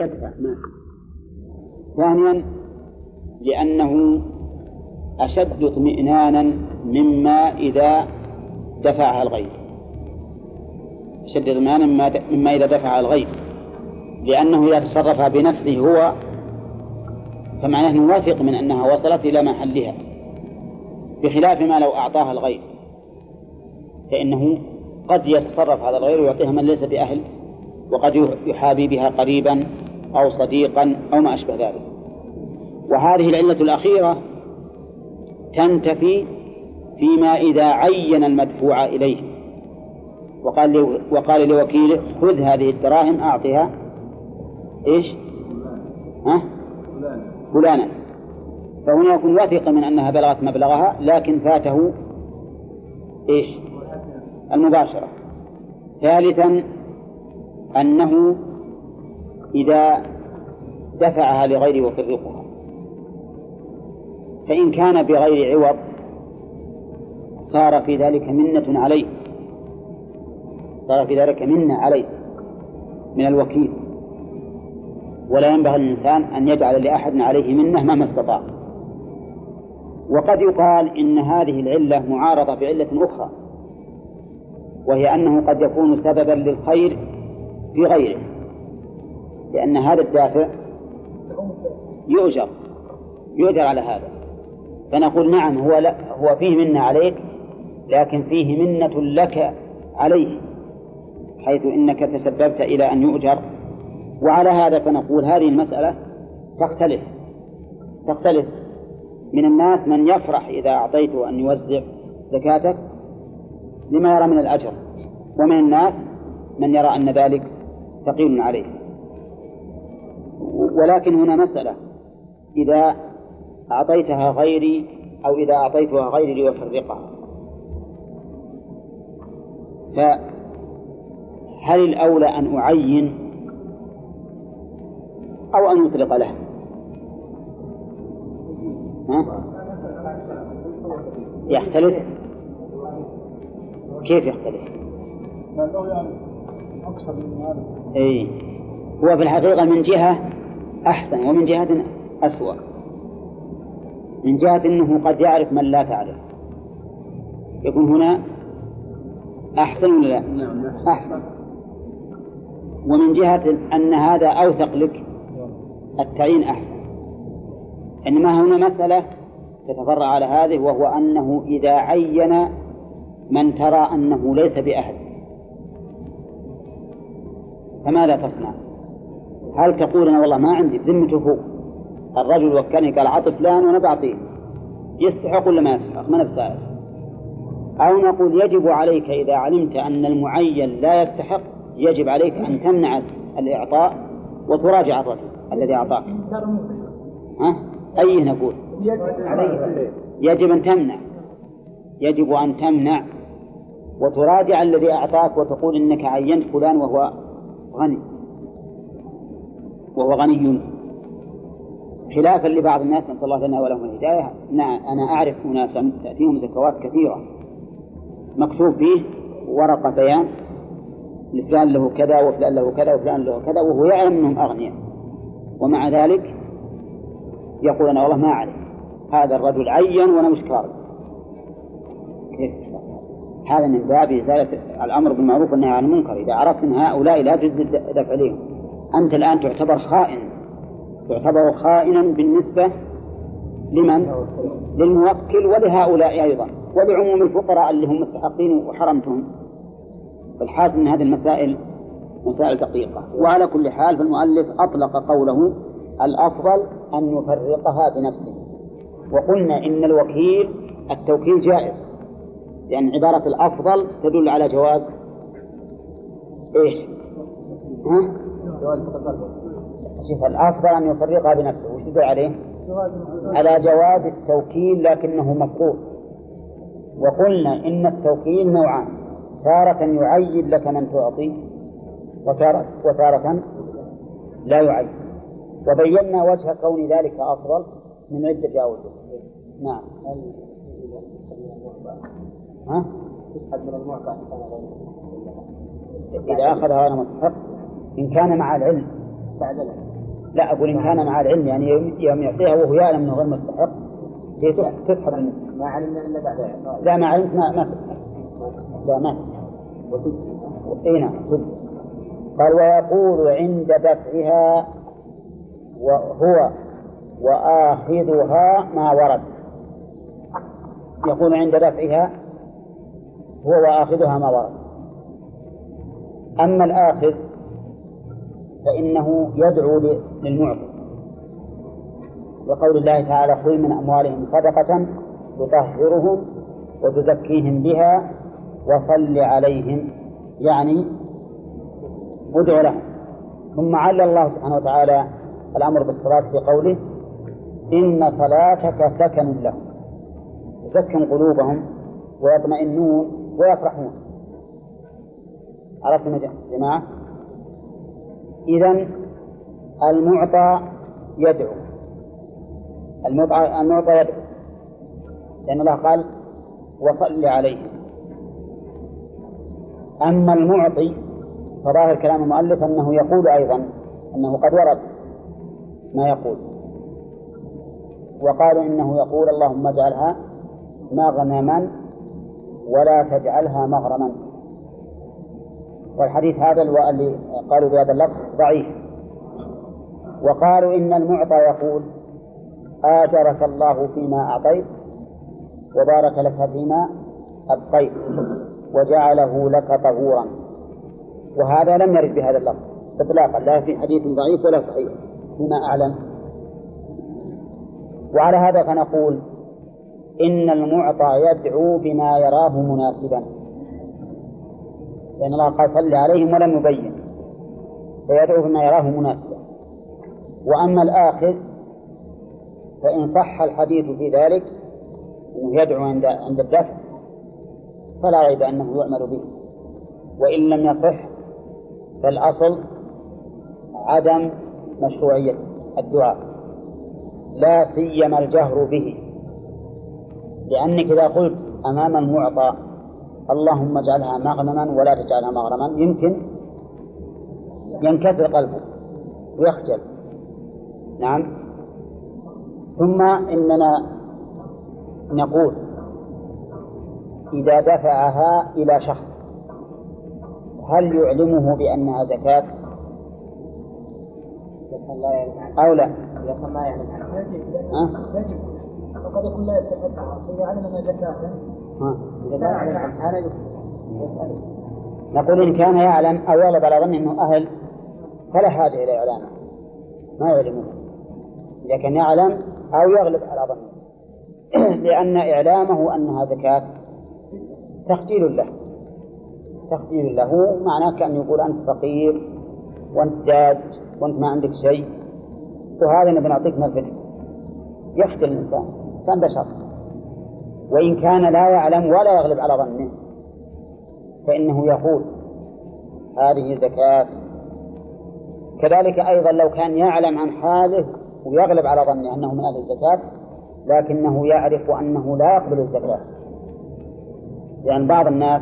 يدفع ما ثانيا لأنه أشد اطمئنانا مما إذا دفعها الغير أشد اطمئنانا مما إذا دفعها الغير لأنه إذا تصرف بنفسه هو فمعناه أنه واثق من أنها وصلت إلى محلها. بخلاف ما لو أعطاها الغير فإنه قد يتصرف هذا الغير ويعطيها من ليس بأهل وقد يحابي بها قريبا. أو صديقا أو ما أشبه ذلك وهذه العلة الأخيرة تنتفي فيما إذا عين المدفوع إليه وقال وقال لوكيله خذ هذه الدراهم أعطها إيش؟ ها؟ فلانا فهنا يكون واثقا من أنها بلغت مبلغها لكن فاته إيش؟ المباشرة ثالثا أنه إذا دفعها لغيره يفرقها فإن كان بغير عوض صار في ذلك منة عليه. صار في ذلك منة عليه من الوكيل. ولا ينبغي للإنسان أن يجعل لأحد عليه منة مهما استطاع. وقد يقال إن هذه العلة معارضة بعلة أخرى وهي أنه قد يكون سببا للخير في غيره. لأن هذا الدافع يؤجر يؤجر على هذا. فنقول نعم هو لا هو فيه منة عليك لكن فيه منة لك عليه حيث إنك تسببت إلى أن يؤجر. وعلى هذا فنقول هذه المسألة تختلف تختلف من الناس من يفرح إذا أعطيته أن يوزع زكاتك لما يرى من الأجر ومن الناس من يرى أن ذلك ثقيل عليه. ولكن هنا مسألة. إذا أعطيتها غيري أو إذا أعطيتها غيري ليفرقها. فهل الأولى أن أعين أو أن أطلق له ها؟ يختلف؟ كيف يختلف؟ أي هو في الحقيقة من جهة أحسن ومن جهة أسوأ. من جهة أنه قد يعرف من لا تعرف. يكون هنا أحسن ولا لا؟ نعم أحسن. ومن جهة أن هذا أوثق لك التعيين أحسن. إنما هنا مسألة تتفرع على هذه وهو أنه إذا عين من ترى أنه ليس بأهل فماذا تصنع؟ هل تقول أنا والله ما عندي بذمته هو الرجل وكلني قال عطف فلان وأنا بعطيه. يستحق ولا ما يستحق؟ ما بسائل أو نقول يجب عليك إذا علمت أن المعين لا يستحق يجب عليك أن تمنع الإعطاء وتراجع الرجل الذي أعطاك. ها؟ أي نقول؟ يجب أن تمنع. يجب أن تمنع وتراجع الذي أعطاك وتقول إنك عينت فلان وهو غني. وهو غني. خلافا لبعض الناس نسأل الله لنا ولهم الهداية. أنا أعرف أناسا تأتيهم زكوات كثيرة. مكتوب فيه ورقة بيان لفلان له كذا وفلان له كذا وفلان له كذا وهو يعلم أنهم أغنياء. ومع ذلك يقول أنا والله ما أعرف. هذا الرجل عين وأنا مش كارب كيف؟ هذا من باب إزالة الأمر بالمعروف والنهي عن المنكر. إذا عرفت أن هؤلاء لا تجوز الدفع إليهم أنت الآن تعتبر خائن تعتبر خائنا بالنسبة لمن؟ للموكل ولهؤلاء أيضا ولعموم الفقراء اللي هم مستحقين وحرمتهم فالحاصل أن هذه المسائل مسائل دقيقة وعلى كل حال فالمؤلف أطلق قوله الأفضل أن يفرقها بنفسه وقلنا إن الوكيل التوكيل جائز لأن عبارة الأفضل تدل على جواز إيش؟ ها؟ جواز شوف الأفضل أن يفرقها بنفسه وش يدل عليه؟ على جواز التوكيل لكنه مفروض وقلنا إن التوكيل نوعان تارة يعين لك من تعطي وتارة, وتارة لا يعين. وبينا وجه كون ذلك أفضل من عدة أوجه نعم. ها؟ إذا أخذها غير مستحق. إن كان مع العلم. بعد لا أقول إن كان مع العلم يعني يوم يعطيها وهو يعلم أنه غير مستحق هي تسحب. ما علمنا إلا بعد لا ما علمت ما, ما تسحب. لا ما تسحب. إي نعم قال ويقول عند دفعها وهو وآخذها ما ورد. يقول عند دفعها هو وآخذها ما ورد. أما الآخذ فإنه يدعو للمعطي. وقول الله تعالى خذ من أموالهم صدقة تطهرهم وتزكيهم بها وصل عليهم. يعني ادع لهم. ثم علل الله سبحانه وتعالى الأمر بالصلاة في قوله إن صلاتك سكن لهم. تسكن قلوبهم ويطمئنون ويفرحون. عرفتم يا جماعة؟ إذا المعطى يدعو. المعطى المعطى يدعو. لأن الله قال وصل عليه. أما المعطي فظاهر كلام المؤلف أنه يقول أيضا أنه قد ورد ما يقول. وقالوا إنه يقول اللهم اجعلها مغنما ولا تجعلها مغرما. والحديث هذا اللي قالوا بهذا اللفظ ضعيف. وقالوا إن المعطى يقول آجرك الله فيما أعطيت وبارك لك فيما أبقيت وجعله لك طهورا. وهذا لم يرد بهذا اللفظ إطلاقا لا في حديث ضعيف ولا صحيح فيما أعلم. وعلى هذا فنقول إن المعطى يدعو بما يراه مناسبا. لأن الله قال صل عليهم ولم يبين. فيدعو بما يراه مناسبا. وأما الآخر فإن صح الحديث في ذلك أنه يدعو عند عند الدفع فلا ريب أنه يعمل به. وإن لم يصح فالأصل عدم مشروعية الدعاء. لا سيما الجهر به. لأنك إذا قلت أمام المعطى اللهم اجعلها مغنما ولا تجعلها مغرما. يمكن ينكسر قلبه ويخجل. نعم. ثم إننا نقول إذا دفعها إلى شخص هل يعلمه بأنها زكاة؟ أو لا؟ يجب. وقد يكون لا يستحقها فإذا علم أنها زكاة نقول إن كان يعلم أو يغلب على ظن أنه أهل فلا حاجة إلى إعلامه ما يعلمه. إذا كان يعلم أو يغلب على ظنه. لأن إعلامه أنها زكاة تخجيل له. تخجيل له معناه كأن يقول أنت فقير وأنت داج وأنت ما عندك شيء. وهذا نبي نعطيك نرفتك يخجل الإنسان. الإنسان بشر. وإن كان لا يعلم ولا يغلب على ظنه فإنه يقول هذه زكاة. كذلك أيضا لو كان يعلم عن حاله ويغلب على ظنه أنه من أهل الزكاة لكنه يعرف أنه لا يقبل الزكاة. لأن بعض الناس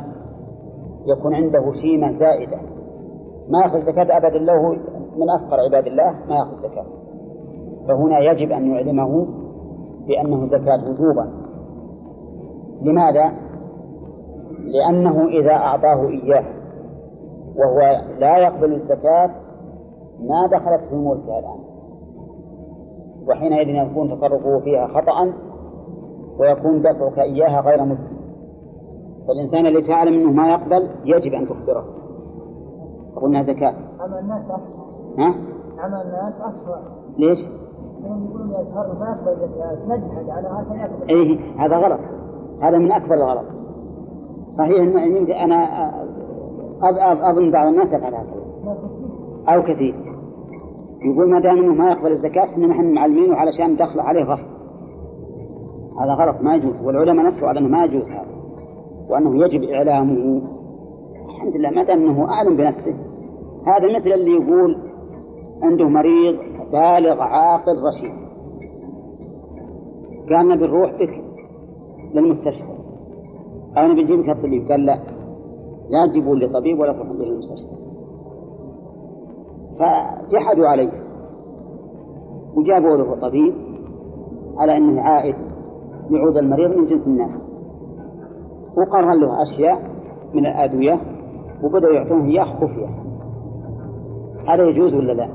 يكون عنده شيمة زائدة. ما يأخذ زكاة أبدا له من أفقر عباد الله ما يأخذ زكاة. فهنا يجب أن يعلمه بأنه زكاة وجوبا. لماذا؟ لأنه إذا أعطاه إياه وهو لا يقبل الزكاة ما دخلت في ملكه الآن. وحينئذ يكون تصرفه فيها خطأ ويكون دفعك إياها غير مجزي. فالإنسان اللي تعلم أنه ما يقبل يجب أن تخبره. قلنا زكاة؟ أما الناس أكثر. ها؟ أما الناس أكثر. ليش؟ يقولون ما يقبل زكاة نجحد على هذا إيه هذا غلط. هذا من أكبر الغلط. صحيح أن أنا أظن بعض الناس يفعل هكذا أو كثير. يقول ما دام إنه ما يقبل الزكاة إحنا نحن معلمينه علشان ندخل عليه غصب هذا غلط ما يجوز. والعلماء نصوا على إنه ما يجوز هذا. وأنه يجب إعلامه. الحمد لله ما دام إنه أعلم بنفسه. هذا مثل اللي يقول عنده مريض بالغ عاقل رشيد. قال نبي نروح بك. للمستشفى نبي نجيبك الطبيب؟ قال لا لا تجيبوا لي طبيب ولا تروحون للمستشفى. فجحدوا عليه وجابوا له طبيب على أنه عائد يعود المريض من جنس الناس. وقرر له أشياء من الأدوية وبدأوا يعطونه إياه خفية. هذا يجوز ولا لا؟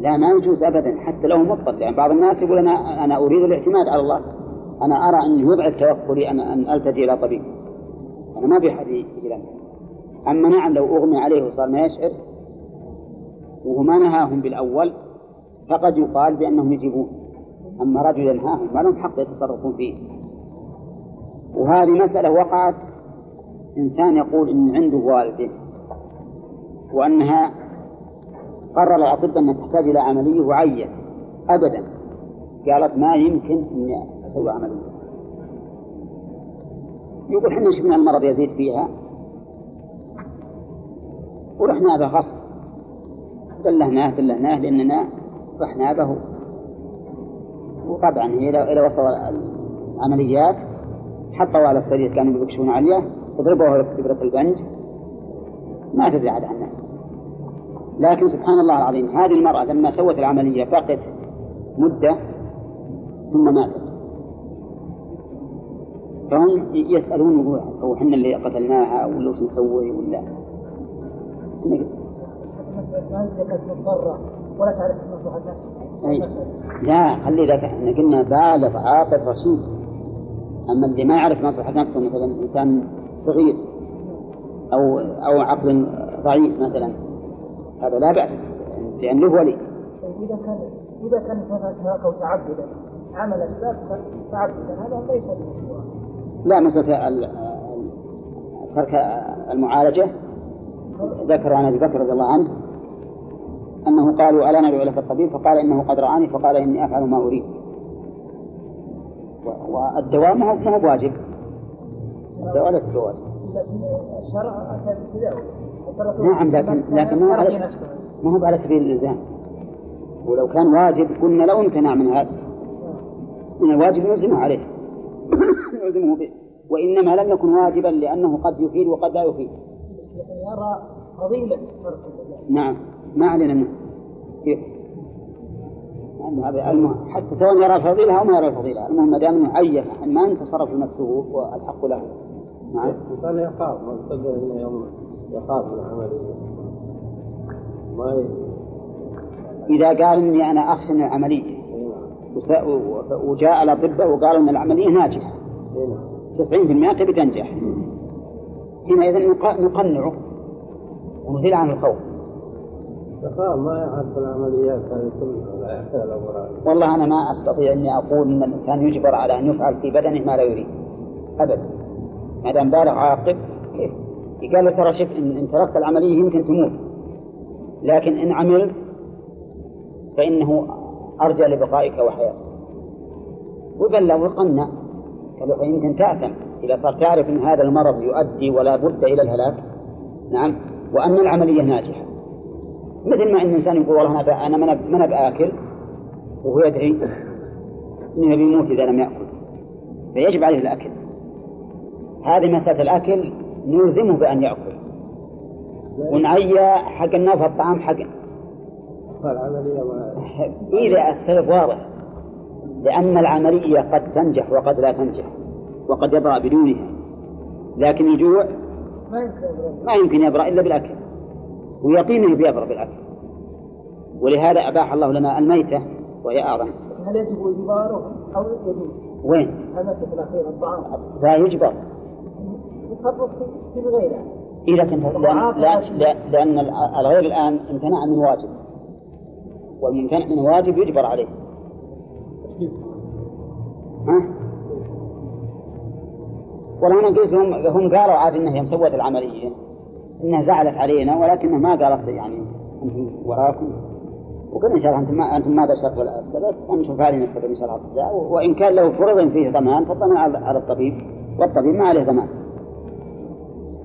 لا ما يجوز أبدا حتى لو مضطر. يعني بعض الناس يقول أنا أنا أريد الاعتماد على الله. أنا أرى أن يضعف توكلي أن أن ألتجئ إلى طبيب. أنا ما بأحد يجي أما نعم لو أغمي عليه وصار ما يشعر وهو ما نهاهم بالأول فقد يقال بأنهم يجيبون. أما رجل ينهاهم ما لهم حق يتصرفون فيه. وهذه مسألة وقعت. إنسان يقول إن عنده والده وأنها قرر الأطباء أنها تحتاج إلى عملية وعيت أبدا. قالت ما يمكن أني أسوي عملية يقول إحنا شفنا المرض يزيد فيها. ورحنا به غصب. بلهناه بلهناه لأننا رحنا به. وطبعا هي إذا وصل العمليات. حطوا على السرير كانوا يبكشون عليه وضربوه بإبرة البنج. ما تدري عاد عن نفسه لكن سبحان الله العظيم هذه المرأة لما سوت العملية بقت مدة ثم ماتت. فهم يسألون يقول هو إحنا اللي قتلناها ولا وش نسوي ولا؟ ولا تعرف مصلحة الناس لا خلي ذاك إحنا قلنا بالغ عاقل رشيد. أما اللي ما يعرف مصلحة نفسه مثلا إنسان صغير أو أو عقل ضعيف مثلا هذا لا بأس لأن له ولي. إذا كان إذا كان هناك تعبدا عمل أسباب تعبدا هذا ليس بمشروع. لا مسألة ترك المعالجة. ذكر عن أبي بكر رضي الله عنه أنه قالوا ألا ندعو لك الطبيب؟ فقال إنه قد رآني. فقال إني أفعل ما أريد. والدواء ما هو بواجب. الدواء ليس بواجب. لكن الشرع أتى بالتداوي نعم لكن لكن ما هو على ما هو على سبيل الإلزام. ولو كان واجب قلنا لو امتنع من هذا. من الواجب نلزمه عليه. نلزمه به. وإنما لم يكن واجبا لأنه قد يفيد وقد لا يفيد. يرى فضيلة نعم. ما علينا منه. كيف؟ المهم حتى سواء يرى الفضيلة أو ما يرى الفضيلة. المهم ما دام معين. ما انتصرف نفسه والحق له. نعم. كان يخاف. إنه يوم يخاف من العملية ما إذا قال إني أنا أخشى من العملية. وجاء الأطباء وقالوا أن العملية ناجحة. 90% تبي تنجح. حينئذ نقنعه ونزيل عن الخوف. يخاف ما يعرف العمليات هذه كلها والله أنا ما أستطيع أني أقول أن الإنسان يجبر على أن يفعل في بدنه ما لا يريد. أبدا. ما دام بالغ عاقل كيف؟ قال له ترى شوف إن, إن تركت العملية يمكن تموت. لكن إن عملت فإنه أرجى لبقائك وحياتك وقال له وقنع قال له يمكن تأثم. إذا صار تعرف أن هذا المرض يؤدي ولا بد إلى الهلاك نعم وأن العملية ناجحة. مثل ما أن الإنسان يقول والله أنا أنا ما أنا بآكل وهو يدري أنه بيموت إذا لم يأكل. فيجب عليه الأكل. هذه مسألة الأكل نلزمه بأن يأكل. ونعيا حق النوف الطعام حق إذا السبب واضح. لأن العملية قد تنجح وقد لا تنجح وقد يبرأ بدونها. لكن الجوع ما يمكن يبرأ. إلا بالأكل. ويقينه بيبرأ بالأكل. ولهذا أباح الله لنا الميتة وهي أعظم. هل يجب إجباره أو يجوز؟ وين؟ المسألة الأخيرة الطعام؟ لا يجبر. تصرف في غيره. إذا كنت لأن, لأن, لأن الغير الآن امتنع من واجب. والممتنع من واجب يجبر عليه. ها؟ والله أنا قلت لهم هم قالوا عاد إنها يوم سوت العملية. إنها زعلت علينا ولكنها ما قالت يعني أنتم وراكم. وقلنا إن شاء الله أنتم ما أنتم ما بشرتوا السبب أنتم فاعلين السبب إن شاء الله. وإن كان لو فرض فيه ضمان فالضمان على الطبيب والطبيب ما عليه ضمان.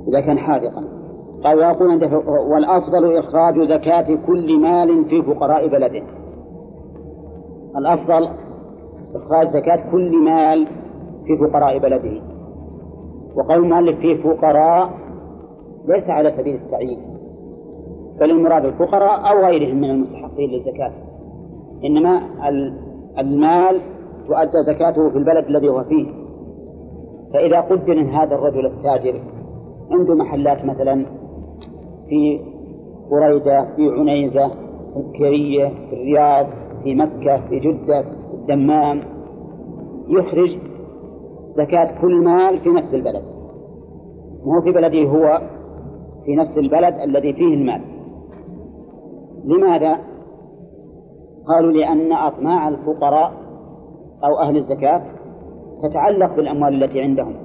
إذا كان حاذقا. قال ويقول والأفضل إخراج زكاة كل مال في فقراء بلده. الأفضل إخراج زكاة كل مال في فقراء بلده. وقول المؤلف في فقراء ليس على سبيل التعيين بل المراد الفقراء أو غيرهم من المستحقين للزكاة. إنما المال تؤدى زكاته في البلد الذي هو فيه. فإذا قدر هذا الرجل التاجر عنده محلات مثلا في بريدة في عنيزة في الكرية في الرياض في مكة في جدة في الدمام. يخرج زكاة كل مال في نفس البلد. مو في بلده هو في نفس البلد الذي فيه المال. لماذا؟ قالوا لأن أطماع الفقراء أو أهل الزكاة تتعلق بالأموال التي عندهم.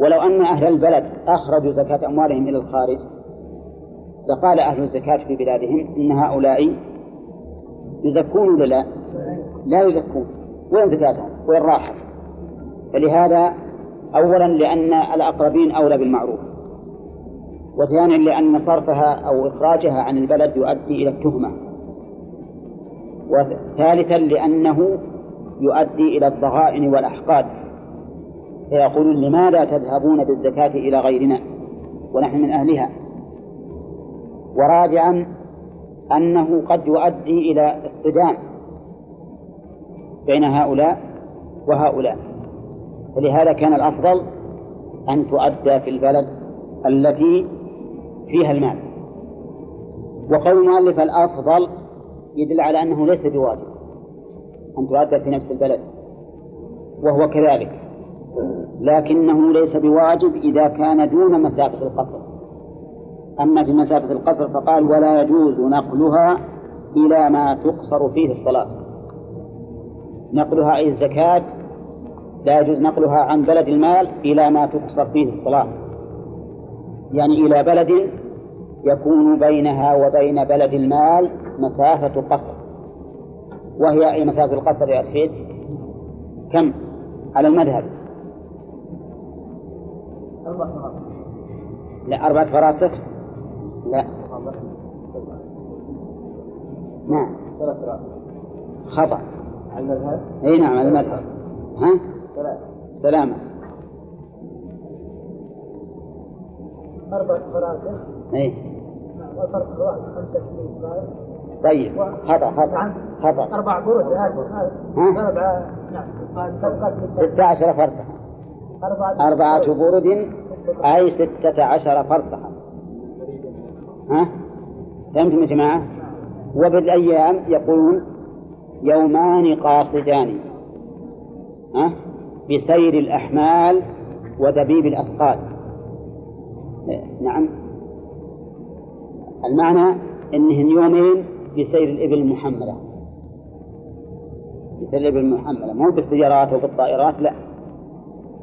ولو أن أهل البلد أخرجوا زكاة أموالهم إلى الخارج لقال أهل الزكاة في بلادهم إن هؤلاء يزكون ولا لا؟ لا يزكون وين زكاتهم؟ وين راحت؟ فلهذا أولا لأن الأقربين أولى بالمعروف وثانيا لأن صرفها أو إخراجها عن البلد يؤدي إلى التهمة وثالثا لأنه يؤدي إلى الضغائن والأحقاد فيقولون لماذا تذهبون بالزكاة إلى غيرنا ونحن من أهلها ورابعا أنه قد يؤدي إلى اصطدام بين هؤلاء وهؤلاء. فلهذا كان الأفضل أن تؤدى في البلد التي فيها المال. وقول المؤلف الأفضل يدل على أنه ليس بواجب أن تؤدى في نفس البلد وهو كذلك. لكنه ليس بواجب إذا كان دون مسافة القصر. أما في مسافة القصر فقال ولا يجوز نقلها إلى ما تقصر فيه الصلاة. نقلها أي الزكاة لا يجوز نقلها عن بلد المال إلى ما تقصر فيه الصلاة. يعني إلى بلد يكون بينها وبين بلد المال مسافة قصر. وهي أي مسافة القصر يا سيد كم؟ على المذهب. لا أربعة فراسخ. لا. نعم. خطأ. على المذهب أي نعم على المذهب. ها؟ سلامة. أربعة فراسخ أي. نعم والفرق الواحد خمسة كيلو طيب خطأ خطأ نعم. خطأ. أربع برود آسف ها؟ أربعة نعم ستة عشر فرسخا أربعة برد أي ستة عشر فرسخا ها؟ فهمتم يا جماعة؟ وبالأيام يقولون يومان قاصدان. ها؟ بسير الأحمال ودبيب الأثقال. نعم. المعنى أنهن يومين بسير الإبل المحملة بسير الإبل المحملة مو بالسيارات وبالطائرات لا.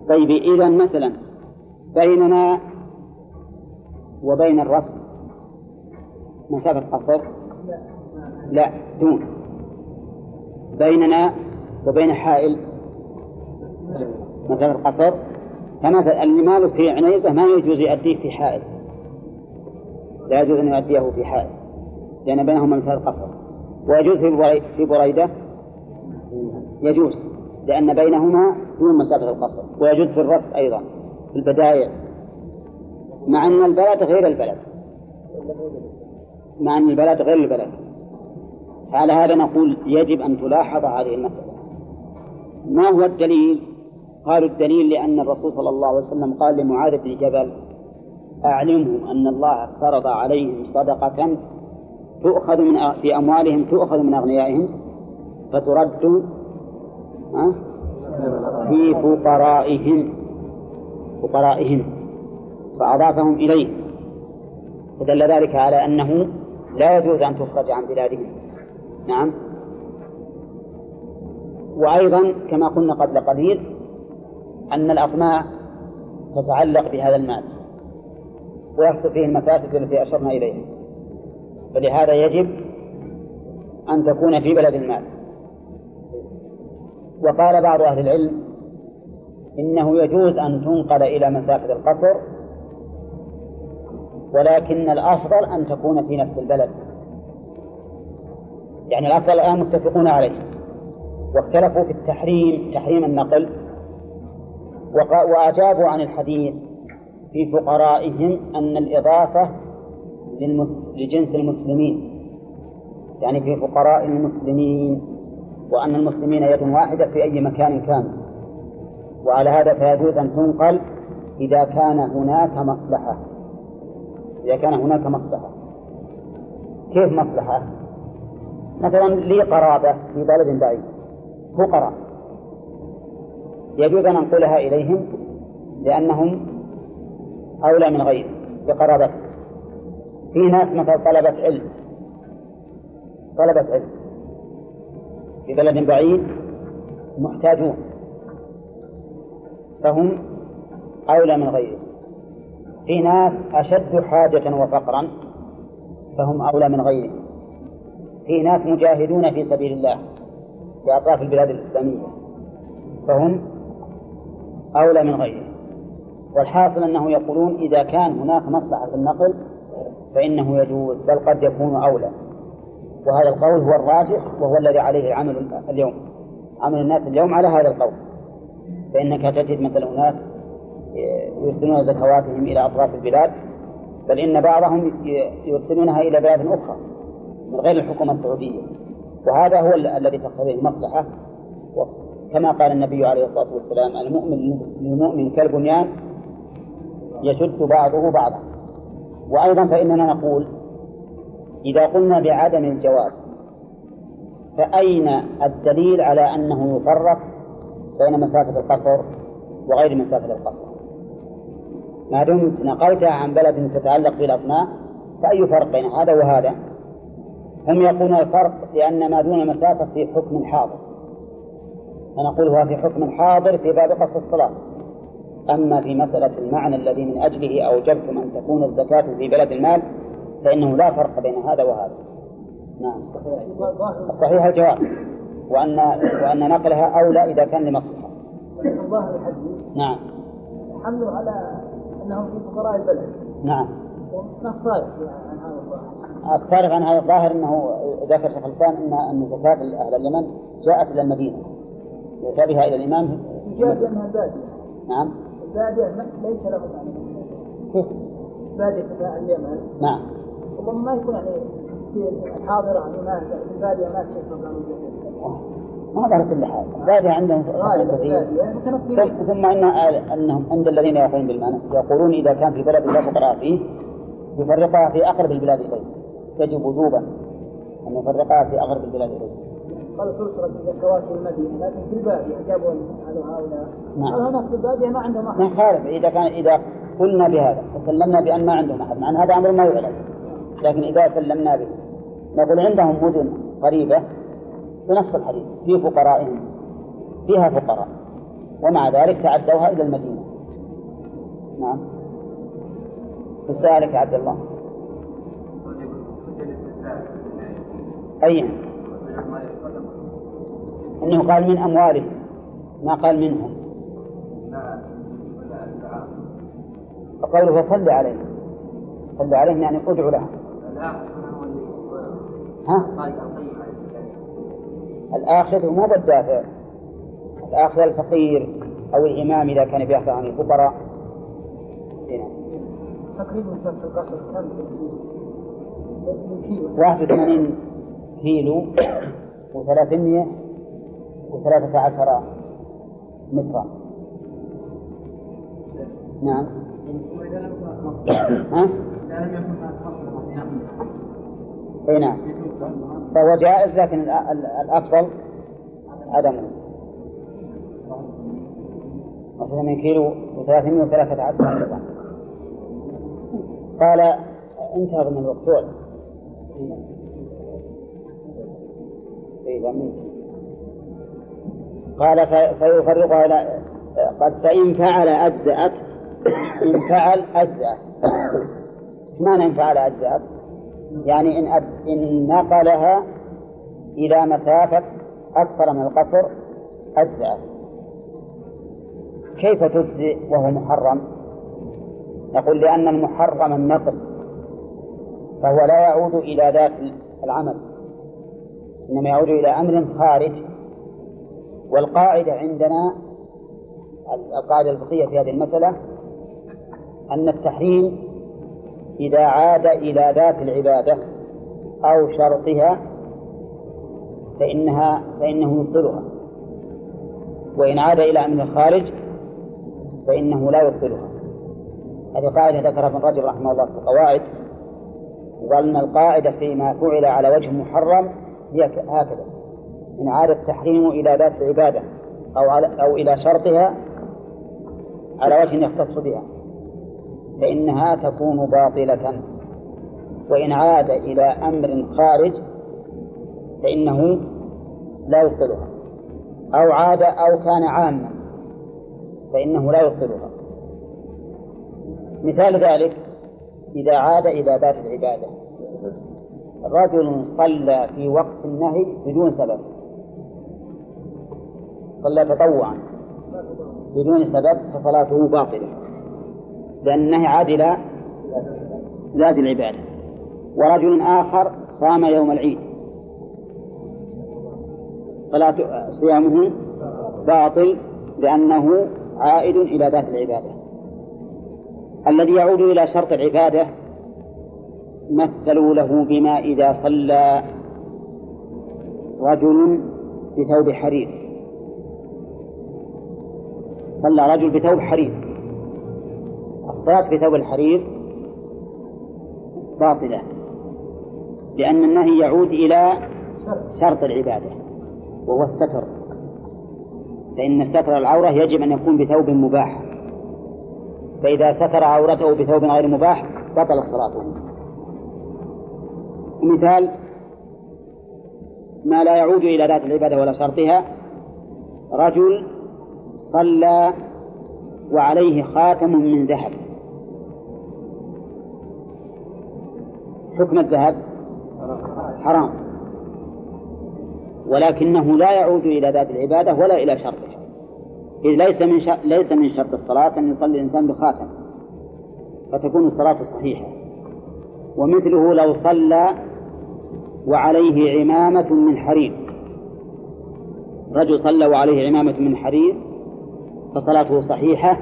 طيب إذا مثلا بيننا وبين الرص مسافة قصر؟ لا دون. بيننا وبين حائل. مسافة قصر. فمثلا اللي في عنيزة ما يجوز يؤديه في حائل. لا يجوز أن يؤديه في حائل لأن بينهما مسافة قصر. ويجوز في بريدة؟ يجوز لأن بينهما دون مسافة القصر. ويجوز في الرص أيضا في البدايع مع أن البلد غير البلد. مع أن البلد غير البلد على هذا نقول يجب أن تلاحظ هذه المسألة ما هو الدليل؟ قالوا الدليل لأن الرسول صلى الله عليه وسلم قال لمعاذ بن جبل أعلمهم أن الله افترض عليهم صدقة تؤخذ من في أموالهم تؤخذ من أغنيائهم فترد؟ في فقرائهم فقرائهم فأضافهم إليه فدل ذلك على أنه لا يجوز أن تخرج عن بلادهم. نعم. وأيضا كما قلنا قبل قليل أن الأطماع تتعلق بهذا المال ويحصل فيه المفاسد التي أشرنا إليها. فلهذا يجب أن تكون في بلد المال. وقال بعض أهل العلم إنه يجوز أن تنقل إلى مسافة القصر ولكن الأفضل أن تكون في نفس البلد. يعني الأفضل الآن متفقون عليه. واختلفوا في التحريم تحريم النقل. وأجابوا عن الحديث في فقرائهم أن الإضافة. لجنس المسلمين. يعني في فقراء المسلمين وأن المسلمين يد واحدة في أي مكان كان. وعلى هذا فيجوز أن تنقل إذا كان هناك مصلحة. إذا كان هناك مصلحة. كيف مصلحة؟ مثلا لي قرابة في بلد بعيد. فقراء يجوز أن أنقلها إليهم لأنهم أولى من غيرهم بقرابته في ناس مثلا طلبة علم. طلبة علم. في بلد بعيد محتاجون. فهم أولى من غيرهم في ناس أشد حاجة وفقرا فهم أولى من غيرهم في ناس مجاهدون في سبيل الله في أطراف البلاد الإسلامية فهم أولى من غيرهم والحاصل أنه يقولون إذا كان هناك مصلحة في النقل فإنه يجوز بل قد يكون أولى. وهذا القول هو الراجح وهو الذي عليه عمل اليوم. عمل الناس اليوم على هذا القول. فإنك تجد مثلا هناك يرسلون زكواتهم إلى أطراف البلاد بل إن بعضهم يرسلونها إلى بلاد أخرى من غير الحكومة السعودية. وهذا هو الذي تقتضيه المصلحة. كما قال النبي عليه الصلاة والسلام المؤمن للمؤمن كالبنيان يشد بعضه بعضا. وأيضا فإننا نقول إذا قلنا بعدم الجواز فأين الدليل على أنه يفرق بين مسافة القصر وغير مسافة القصر؟ ما دمت نقلتها عن بلد تتعلق بالأطناء فأي فرق بين هذا وهذا؟ هم يقولون الفرق لأن ما دون مسافة في حكم الحاضر فنقول هو في حكم الحاضر في باب قصر الصلاة. أما في مسألة المعنى الذي من أجله أوجبتم أن تكون الزكاة في بلد المال فإنه لا فرق بين هذا وهذا. نعم. الصحيح الجواز وأن وأن نقلها أولى إذا كان لمصلحة. ظاهر الحديث نعم. حملوا على أنهم في فقراء البلد. نعم. ما الصارف عن هذا الظاهر؟ الصارف عن هذا الظاهر أنه ذكر شيخ الإسلام أن أن زكاة أهل اليمن جاءت إلى المدينة. يؤتى بها إلى الإمام. جاءت لأنها البادية نعم. البادية ليس لهم يعني. كيف؟ بادية اليمن. نعم. ربما ما يكون يعني في الحاضرة يعني ما في البادية ما ظهر كل حال البادية عندهم غالب كثير. البادية متنقلين ثم ان أنهم عند الذين يقولون بالمعنى. يقولون إذا كان في بلد لا فقراء فيه يفرقها في أقرب البلاد إليه. يجب وجوبا أن يفرقها في أقرب البلاد إليه. قال ترسل الزكوات في المدينة لكن في البادية جابوا هؤلاء. نعم. قال هناك في البادية ما عندهم أحد. ما خالف. إذا كان إذا قلنا بهذا وسلمنا بأن ما عندهم أحد مع أن هذا أمر ما يعلم. لكن إذا سلمنا به نقول عندهم مدن قريبة بنفس الحديث في فقرائهم فيها فقراء ومع ذلك تعدوها إلى المدينة. نعم. يا عبد الله. أي؟ أنه قال من أموالهم ما قال منهم. فقوله فصل عليهم. صل عليهم يعني ادعو لهم. ها؟ الآخذ مو بالدافع الآخذ الفقير أو الإمام إذا كان بيأخذ عن الفقراء. تقريبا القصر كم كيلو. 81 كيلو و300 وثلاثة عشر مترا. نعم. ها؟ إي نعم. فهو جائز لكن ال- ال- الأفضل عدمه. من كيلو وثلاثمائة وثلاثة عشر قال انتهى من الوقت. لا منك. قال في- فيفرقها إلى قد فإن فعل أجزأت إن فعل أجزأت. إيش معنى إن فعل أجزأت؟ يعني إن. إن نقلها إلى مسافة أكثر من القصر أجزأت كيف تجزئ وهو محرم؟ نقول لأن المحرم النقل فهو لا يعود إلى ذات العمل إنما يعود إلى أمر خارج والقاعدة عندنا القاعدة الفقهية في هذه المسألة أن التحريم إذا عاد إلى ذات العبادة أو شرطها فإنها فإنه يبطلها. وإن عاد إلى أمر الخارج فإنه لا يبطلها. هذه قاعدة ذكرها ابن رجب رحمه الله في القواعد. وقال أن القاعدة فيما فعل على وجه محرم هي هكذا. إن عاد التحريم إلى ذات العبادة أو أو إلى شرطها على وجه يختص بها. فإنها تكون باطلة. وإن عاد إلى أمر خارج فإنه لا يبطلها. أو عاد أو كان عاما فإنه لا يبطلها. مثال ذلك إذا عاد إلى ذات العبادة. رجل صلى في وقت النهي بدون سبب. صلى تطوعا. بدون سبب فصلاته باطلة. لأن النهي عاد إلى ذات العبادة. ورجل آخر صام يوم العيد. صلاة صيامه باطل لأنه عائد إلى ذات العبادة. الذي يعود إلى شرط العبادة مثلوا له بما إذا صلى رجل بثوب حرير. صلى رجل بثوب حرير. الصلاة بثوب الحرير باطلة لأن النهي يعود إلى شرط العبادة وهو الستر. فإن ستر العورة يجب أن يكون بثوب مباح. فإذا ستر عورته بثوب غير مباح بطل صلاته مثال ما لا يعود إلى ذات العبادة ولا شرطها رجل صلى وعليه خاتم من ذهب. حكم الذهب حرام. ولكنه لا يعود إلى ذات العبادة ولا إلى شرطها إذ ليس من ليس من شرط الصلاة أن يصلي الإنسان بخاتم. فتكون الصلاة صحيحة. ومثله لو صلى وعليه عمامة من حرير. رجل صلى وعليه عمامة من حرير فصلاته صحيحة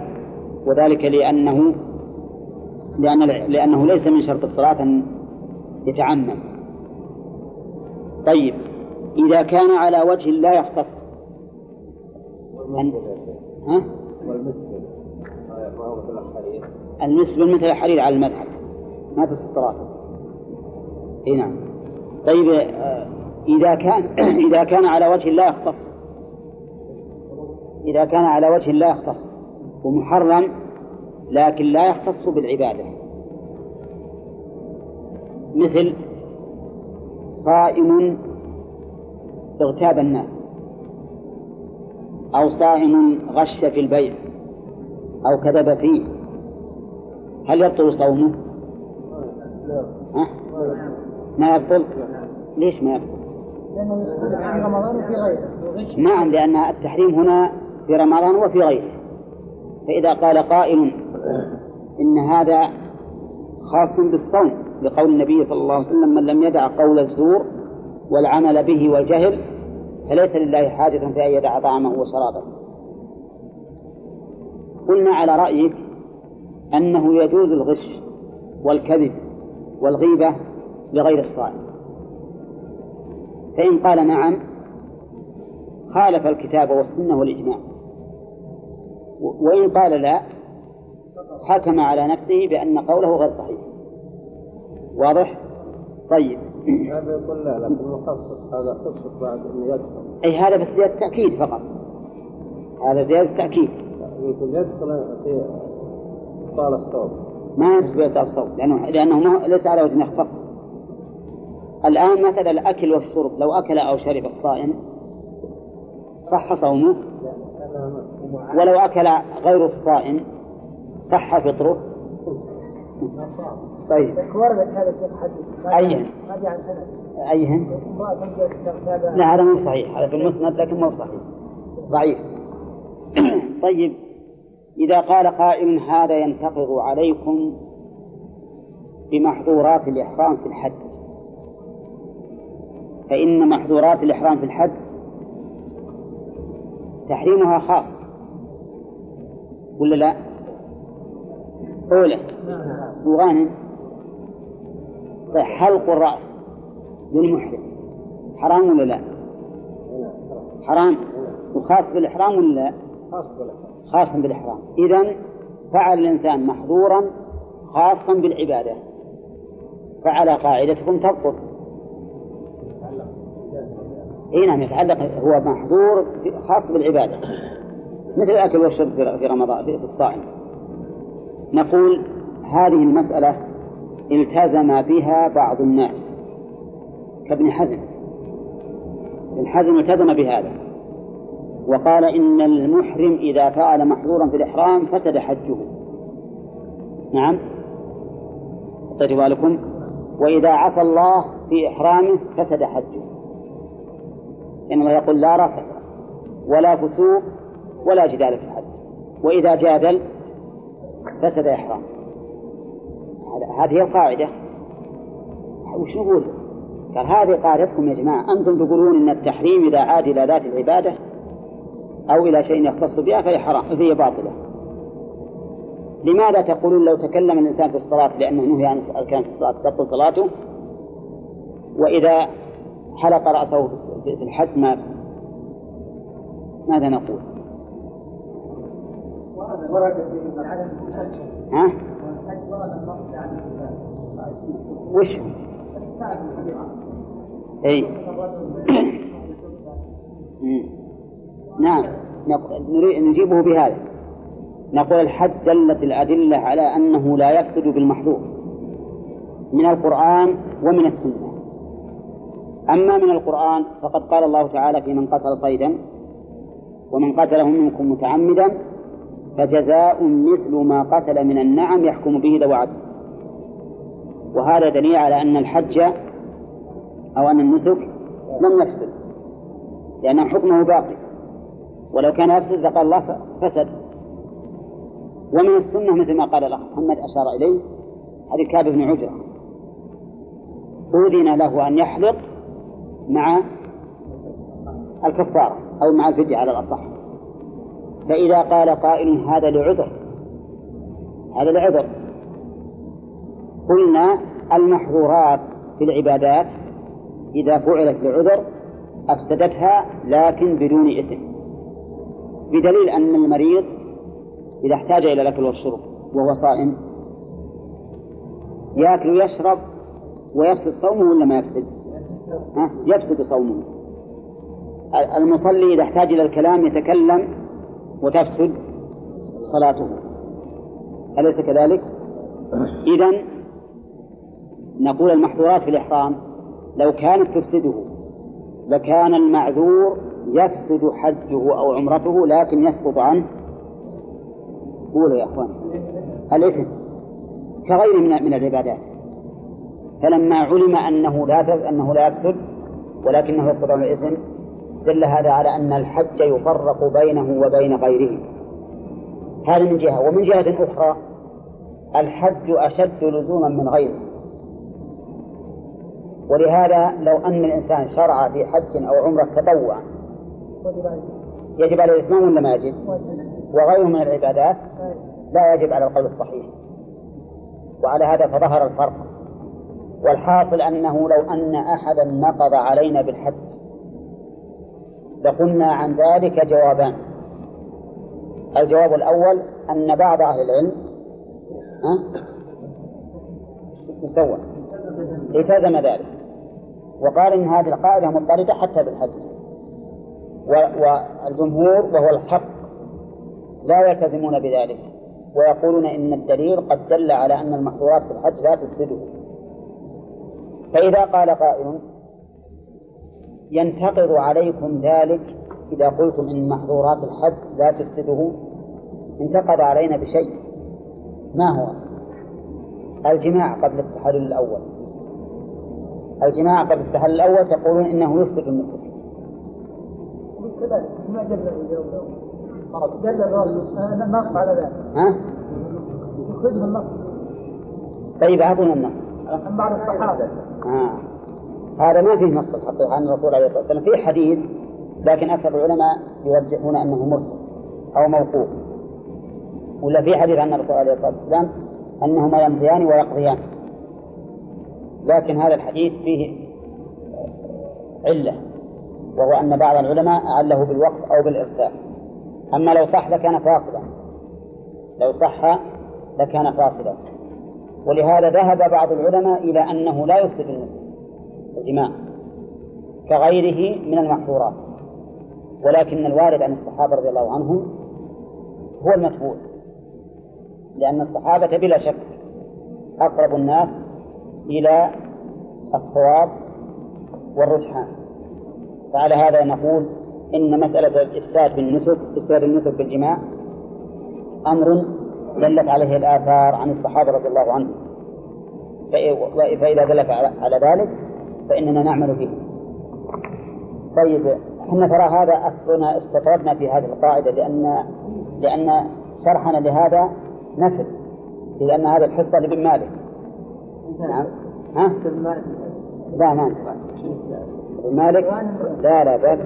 وذلك لأنه لأن لأنه ليس من شرط الصلاة أن يتعمم طيب إذا كان على وجه لا يختص. أن... ها؟ مثل الحرير على المذهب. ما تصح صلاته اي نعم. طيب آه، إذا كان إذا كان على وجه لا يختص. إذا كان على وجه لا يختص ومحرم لكن لا يختص بالعبادة مثل صائم اغتاب الناس أو صائم غش في البيع أو كذب فيه هل يبطل صومه؟ ها؟ ما يبطل؟ ليش ما يبطل؟ لأنه في رمضان وفي غيره نعم لأن التحريم هنا في رمضان وفي غيره. فإذا قال قائل إن هذا خاص بالصوم لقول النبي صلى الله عليه وسلم من لم يدع قول الزور والعمل به والجهل فليس لله حاجة في أن يدع طعامه وشرابه قلنا على رأيك أنه يجوز الغش والكذب والغيبة لغير الصائم. فإن قال نعم خالف الكتاب والسنة والإجماع. وإن قال لا حكم على نفسه بأن قوله غير صحيح. واضح؟ طيب. هذا يقول لا لكن مخصص هذا خصص بعد انه يدخل. أي هذا بس زيادة تأكيد فقط. هذا زيادة تأكيد. يقول يدخل في طال الصوت. ما ينسب بإبطال الصوت لأنه لأنه ما ليس على وجه يختص. الآن مثلا الأكل والشرب لو أكل أو شرب الصائم صح صومه؟ ولو أكل غير الصائم صح فطره؟ طيب. ورد هذا شيخ حديث أيهن. أيهن. لا هذا مو صحيح. هذا في المسند لكن مو صحيح. ضعيف. طيب. إذا قال قائل هذا ينتقض عليكم بمحظورات الإحرام في الحد. فإن محظورات الإحرام في الحد تحريمها خاص. ولا لا؟ أولى. وغانم طيب حلق الرأس. للمحرم حرام ولا لا؟ حرام. وخاص بالإحرام ولا لا؟ خاص بالإحرام. إذا فعل الإنسان محظورا خاصا بالعبادة. فعلى قاعدتكم تبطل. إي نعم يتعلق هو محظور خاص بالعبادة. مثل الأكل والشرب في رمضان في الصائم. نقول هذه المسألة التزم بها بعض الناس كابن حزم. ابن حزم التزم بهذا. وقال إن المحرم إذا فعل محظورا في الإحرام فسد حجه. نعم؟ طيب بالكم وإذا عصى الله في إحرامه فسد حجه. إن الله يقول لا رفث ولا فسوق ولا جدال في الحج وإذا جادل فسد إحرام. هذه القاعدة. وش نقول؟ قال هذه قاعدتكم يا جماعة أنتم تقولون إن التحريم إذا عاد إلى ذات العبادة أو إلى شيء يختص بها فهي حرام فهي باطلة. لماذا تقولون لو تكلم الإنسان في الصلاة؟ لأنه نهي عن الكلام في الصلاة تبطل صلاته. وإذا حلق رأسه في الحج ما ماذا نقول؟ ها؟ وش؟ إي نعم نريد نجيبه بهذا نقول الحج دلت الأدلة على أنه لا يفسد بالمحظور من القرآن ومن السنة أما من القرآن فقد قال الله تعالى في من قتل صيدا ومن قتله منكم متعمدا فجزاء مثل ما قتل من النعم يحكم به ذو عدل. وهذا دليل على أن الحج أو أن النسك لم يفسد لأن حكمه باقي ولو كان يفسد لقال الله فسد. ومن السنة مثل ما قال الأخ محمد أشار إليه حديث كعب بن عجرة. أذن له أن يحلق مع الكفارة أو مع الفدية على الأصح. فإذا قال قائل هذا لعذر هذا لعذر قلنا المحظورات في العبادات إذا فعلت لعذر أفسدتها لكن بدون إثم بدليل أن المريض إذا احتاج إلى الأكل والشرب وهو صائم يأكل ويشرب ويفسد صومه ولا ما يفسد؟ ها؟ يفسد صومه المصلي إذا احتاج إلى الكلام يتكلم وتفسد صلاته. أليس كذلك؟ إذا نقول المحظورات في الإحرام لو كانت تفسده لكان المعذور يفسد حجه أو عمرته لكن يسقط عنه. قولوا يا أخوان. الإثم كغيره من من العبادات. فلما علم أنه لا أنه لا يفسد ولكنه يسقط عن الإثم دل هذا على أن الحج يفرق بينه وبين غيره. هذا من جهة. ومن جهة أخرى الحج أشد لزوما من غيره. ولهذا لو أن الإنسان شرع في حج أو عمرة تطوعا يجب عليه الإتمام ولا ما يجب؟ وغيره من العبادات لا يجب على القول الصحيح. وعلى هذا فظهر الفرق. والحاصل أنه لو أن أحدا نقض علينا بالحج لقلنا عن ذلك جوابان. الجواب الأول أن بعض أهل العلم ها؟ سوى التزم ذلك. وقال إن هذه القاعدة مضطردة حتى بالحج والجمهور وهو الحق لا يلتزمون بذلك. ويقولون إن الدليل قد دل على أن المحظورات في الحج لا تفسده. فإذا قال قائل ينتقض عليكم ذلك إذا قلتم إن محظورات الحج لا تفسده. انتقض علينا بشيء. ما هو؟ الجماع قبل التحلل الأول. الجماع قبل التحلل الأول تقولون إنه يفسد النسك ما جل النص على ذلك ها؟ يخرجه النص. طيب أعطونا النص. بعض الصحابة. آه. هذا ما فيه نص الحقيقة عن الرسول عليه الصلاة والسلام. فيه حديث لكن أكثر العلماء يرجحون أنه مرسل أو موقوف. ولا في حديث عن الرسول عليه الصلاة والسلام أنهما يمضيان ويقضيان. لكن هذا الحديث فيه علة وهو أن بعض العلماء أعله بالوقف أو بالإرسال. أما لو صح لكان فاصلا. لو صح لكان فاصلا. ولهذا ذهب بعض العلماء إلى أنه لا يفسد الجماع كغيره من المحظورات. ولكن الوارد عن الصحابة رضي الله عنهم هو المتبوع لأن الصحابة بلا شك أقرب الناس إلى الصواب والرجحان. فعلى هذا نقول إن مسألة الإفساد بالنسك إفساد النسك بالجماع أمر دلت عليه الآثار عن الصحابة رضي الله عنهم. فإذا دلت على ذلك فإننا نعمل به. طيب إحنا ترى هذا أصلنا استطردنا في هذه القاعدة لأن لأن شرحنا لهذا نفل لأن هذا الحصة لابن مالك. نعم. ها؟ لا ما ابن مالك؟ لا لا بس.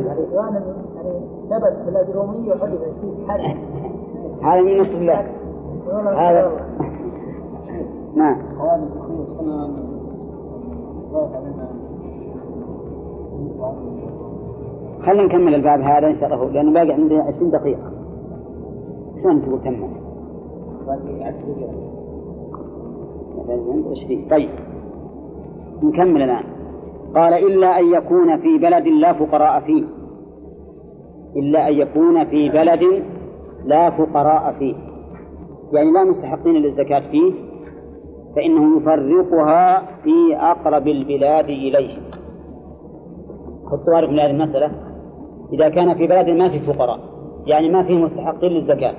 نبت الأجرومية وحدث في هذا من نصر الله هذا نعم خلينا نكمل الباب هذا إن شاء الله لأنه باقي عندنا 20 دقيقة. شلون تقول كمل؟ باقي 20 طيب. نكمل الآن. قال إلا أن يكون في بلد لا فقراء فيه. إلا أن يكون في بلد لا فقراء فيه. يعني لا مستحقين للزكاة فيه فإنه يفرقها في أقرب البلاد إليه. حطوا بالكم هذه المسألة إذا كان في بلد ما في فقراء يعني ما فيه مستحقين للزكاة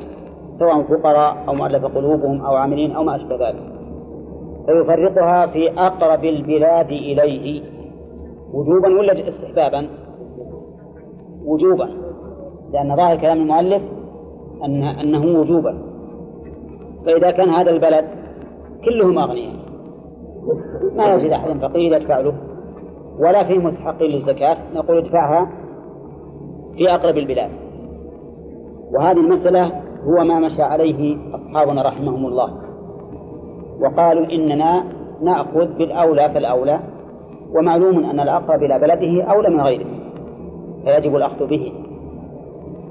سواء فقراء أو مؤلف قلوبهم أو عاملين أو ما أشبه ذلك. فيفرقها في أقرب البلاد إليه. وجوبا ولا استحبابا؟ وجوبا لأن ظاهر كلام المؤلف أن أنه وجوبا. فإذا كان هذا البلد كلهم أغنياء ما يجد أحد فقير يدفع له. ولا فيه مستحقين للزكاة نقول ادفعها في أقرب البلاد. وهذه المسألة هو ما مشى عليه أصحابنا رحمهم الله. وقالوا إننا نأخذ بالأولى فالأولى ومعلوم أن الأقرب إلى بلده أولى من غيره فيجب الأخذ به.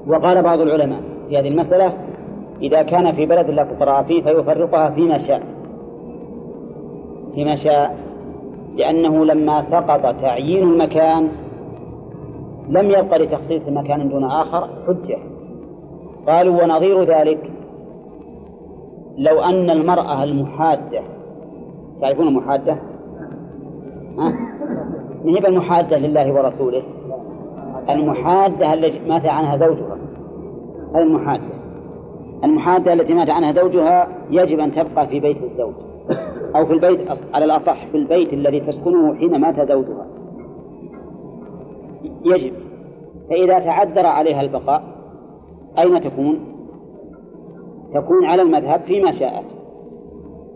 وقال بعض العلماء في هذه المسألة إذا كان في بلد لا فقراء فيه فيفرقها فيما شاء. فيما شاء لأنه لما سقط تعيين المكان لم يبق لتخصيص مكان دون آخر حجة قالوا ونظير ذلك لو أن المرأة المحادة تعرفون المحادة؟ ها؟ من هي المحادة لله ورسوله؟ المحادة التي مات عنها زوجها المحادة المحادة التي مات عنها زوجها يجب أن تبقى في بيت الزوج أو في البيت على الأصح في البيت الذي تسكنه حين مات زوجها يجب. فإذا تعذر عليها البقاء أين تكون؟ تكون على المذهب فيما شاءت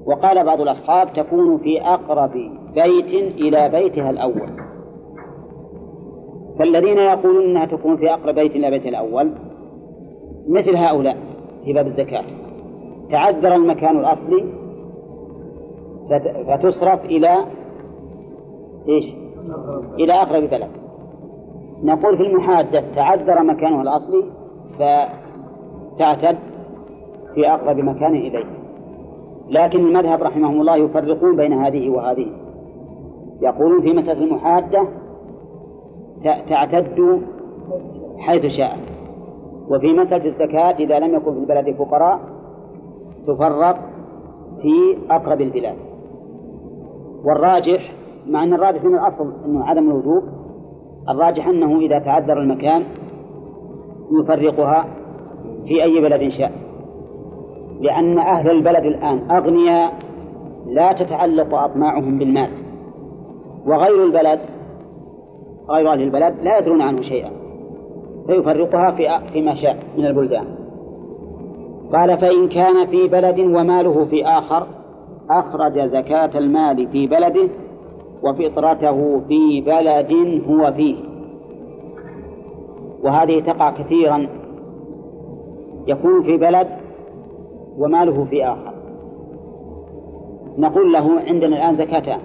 وقال بعض الأصحاب تكون في أقرب بيت إلى بيتها الأول. فالذين يقولون أنها تكون في أقرب بيت إلى بيتها الأول مثل هؤلاء في باب الزكاة. تعذر المكان الأصلي فتصرف إلى إيش؟ إلى أقرب بلد. نقول في المحادة تعذر مكانه الأصلي فتعتد في أقرب مكان إليه. لكن المذهب رحمهم الله يفرقون بين هذه وهذه. يقولون في مسألة المحادة تعتد حيث شاءت وفي مسألة الزكاة إذا لم يكن في البلد فقراء تفرق في أقرب البلاد. والراجح مع أن الراجح من الأصل أنه عدم الوجوب الراجح أنه إذا تعذر المكان يفرقها في أي بلد شاء. لأن أهل البلد الآن أغنياء لا تتعلق أطماعهم بالمال. وغير البلد غير أهل البلد لا يدرون عنه شيئا. فيفرقها في فيما شاء من البلدان. قال فإن كان في بلد وماله في آخر أخرج زكاة المال في بلده وفطرته في بلد هو فيه. وهذه تقع كثيرا. يكون في بلد وماله في آخر. نقول له عندنا الآن زكاتان.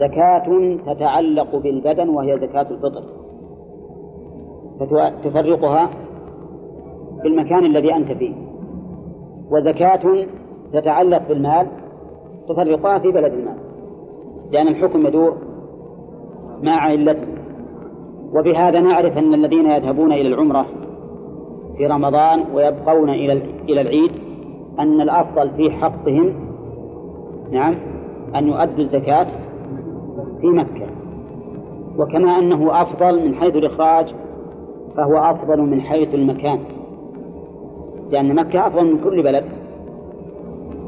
زكاة تتعلق بالبدن وهي زكاة الفطر. فتفرقها في المكان الذي أنت فيه. وزكاة تتعلق بالمال تفرقها في بلد المال لأن الحكم يدور مع علته. وبهذا نعرف أن الذين يذهبون إلى العمرة في رمضان ويبقون إلى إلى العيد أن الأفضل في حقهم نعم أن يؤدوا الزكاة في مكة. وكما أنه أفضل من حيث الإخراج فهو أفضل من حيث المكان. لأن مكة أفضل من كل بلد.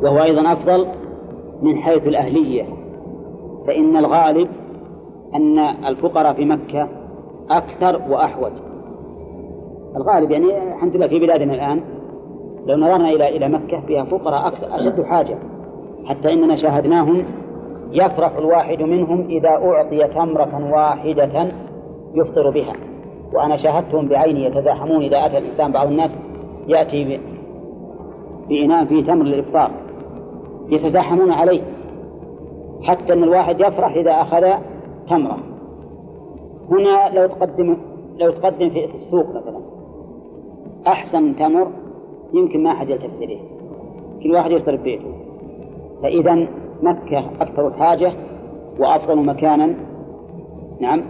وهو أيضا أفضل من حيث الأهلية. فإن الغالب أن الفقراء في مكة أكثر وأحوج. الغالب يعني الحمد لله في بلادنا الآن لو نظرنا إلى إلى مكة فيها فقراء أكثر أشد حاجة. حتى إننا شاهدناهم يفرح الواحد منهم إذا أعطي تمرة واحدة يفطر بها. وأنا شاهدتهم بعيني يتزاحمون إذا أتى الإنسان بعض الناس يأتي بإناء فيه تمر للإفطار يتزاحمون عليه حتى أن الواحد يفرح إذا أخذ تمرة. هنا لو تقدم لو تقدم في السوق مثلا أحسن تمر يمكن ما أحد يلتفت إليه كل واحد يفطر ببيته فإذا مكة أكثر حاجة وأفضل مكانا نعم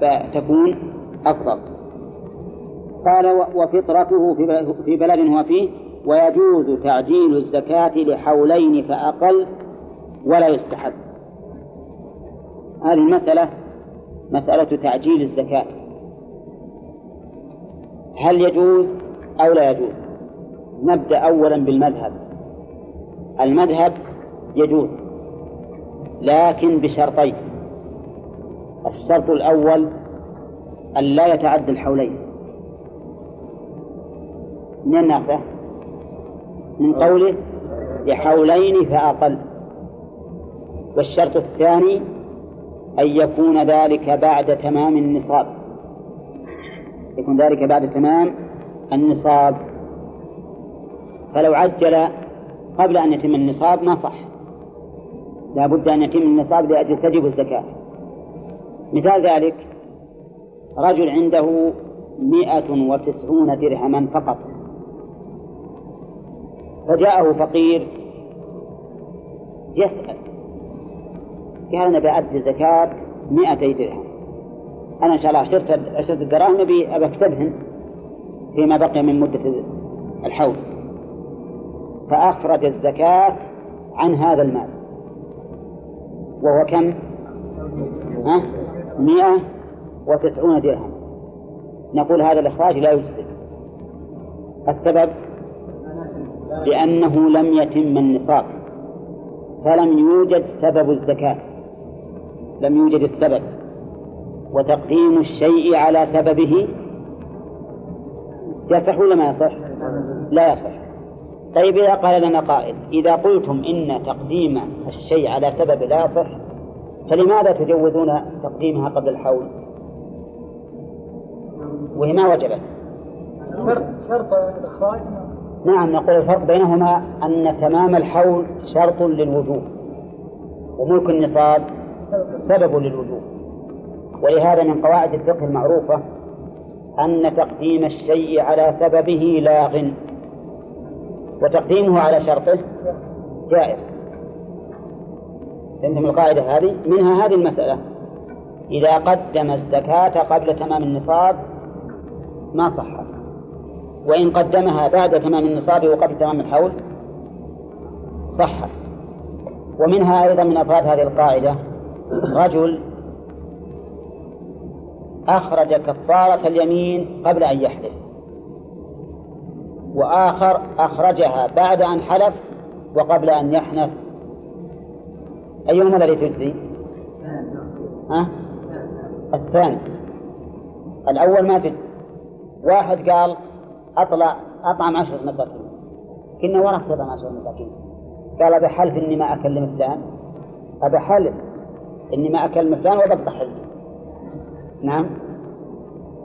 فتكون أفضل. قال وفطرته في بلد هو فيه ويجوز تعجيل الزكاة لحولين فأقل ولا يستحب. هذه المسألة مسألة تعجيل الزكاة. هل يجوز أو لا يجوز؟ نبدأ أولا بالمذهب. المذهب يجوز لكن بشرطين. الشرط الأول أن لا يتعدى الحولين. من النافع من قوله لحولين فأقل والشرط الثاني أن يكون ذلك بعد تمام النصاب. يكون ذلك بعد تمام النصاب. فلو عجل قبل أن يتم النصاب ما صح. لا بد أن يتم النصاب لأجل تجب الزكاة. مثال ذلك رجل عنده مئة وتسعون درهما فقط. فجاءه فقير يسأل قال أنا زكاة مئتي درهم. أنا إن شاء الله عشرة عشرة الدراهم أبي أكسبهن فيما بقي من مدة الحول. فأخرج الزكاة عن هذا المال. وهو كم؟ ها؟ مئة وتسعون درهم. نقول هذا الإخراج لا يجزي السبب؟ لأنه لم يتم النصاب فلم يوجد سبب الزكاة لم يوجد السبب وتقديم الشيء على سببه يصح ولا ما يصح؟ لا يصح طيب إذا قال لنا قائل إذا قلتم إن تقديم الشيء على سبب لا يصح فلماذا تجوزون تقديمها قبل الحول؟ وهي ما وجبت شرط الإخراج نعم نقول الفرق بينهما أن تمام الحول شرط للوجوب وملك النصاب سبب للوجوب. ولهذا من قواعد الفقه المعروفة أن تقديم الشيء على سببه لاغ وتقديمه على شرطه جائز. فهمتم القاعدة هذه؟ منها هذه المسألة. إذا قدم الزكاة قبل تمام النصاب ما صحت وإن قدمها بعد تمام النصاب وقبل تمام الحول صحت ومنها أيضا من أفراد هذه القاعدة رجل أخرج كفارة اليمين قبل أن يحلف وآخر أخرجها بعد أن حلف وقبل أن يحنث أيهما الذي تجزي؟ ها؟ الثاني الأول ما تجزي واحد قال أطلع أطعم عشرة مساكين. كنا وراك تطعم عشرة مساكين. قال أبي حلف إني ما أكلم فلان. أبي حلف إني ما أكلم فلان وبقطع نعم.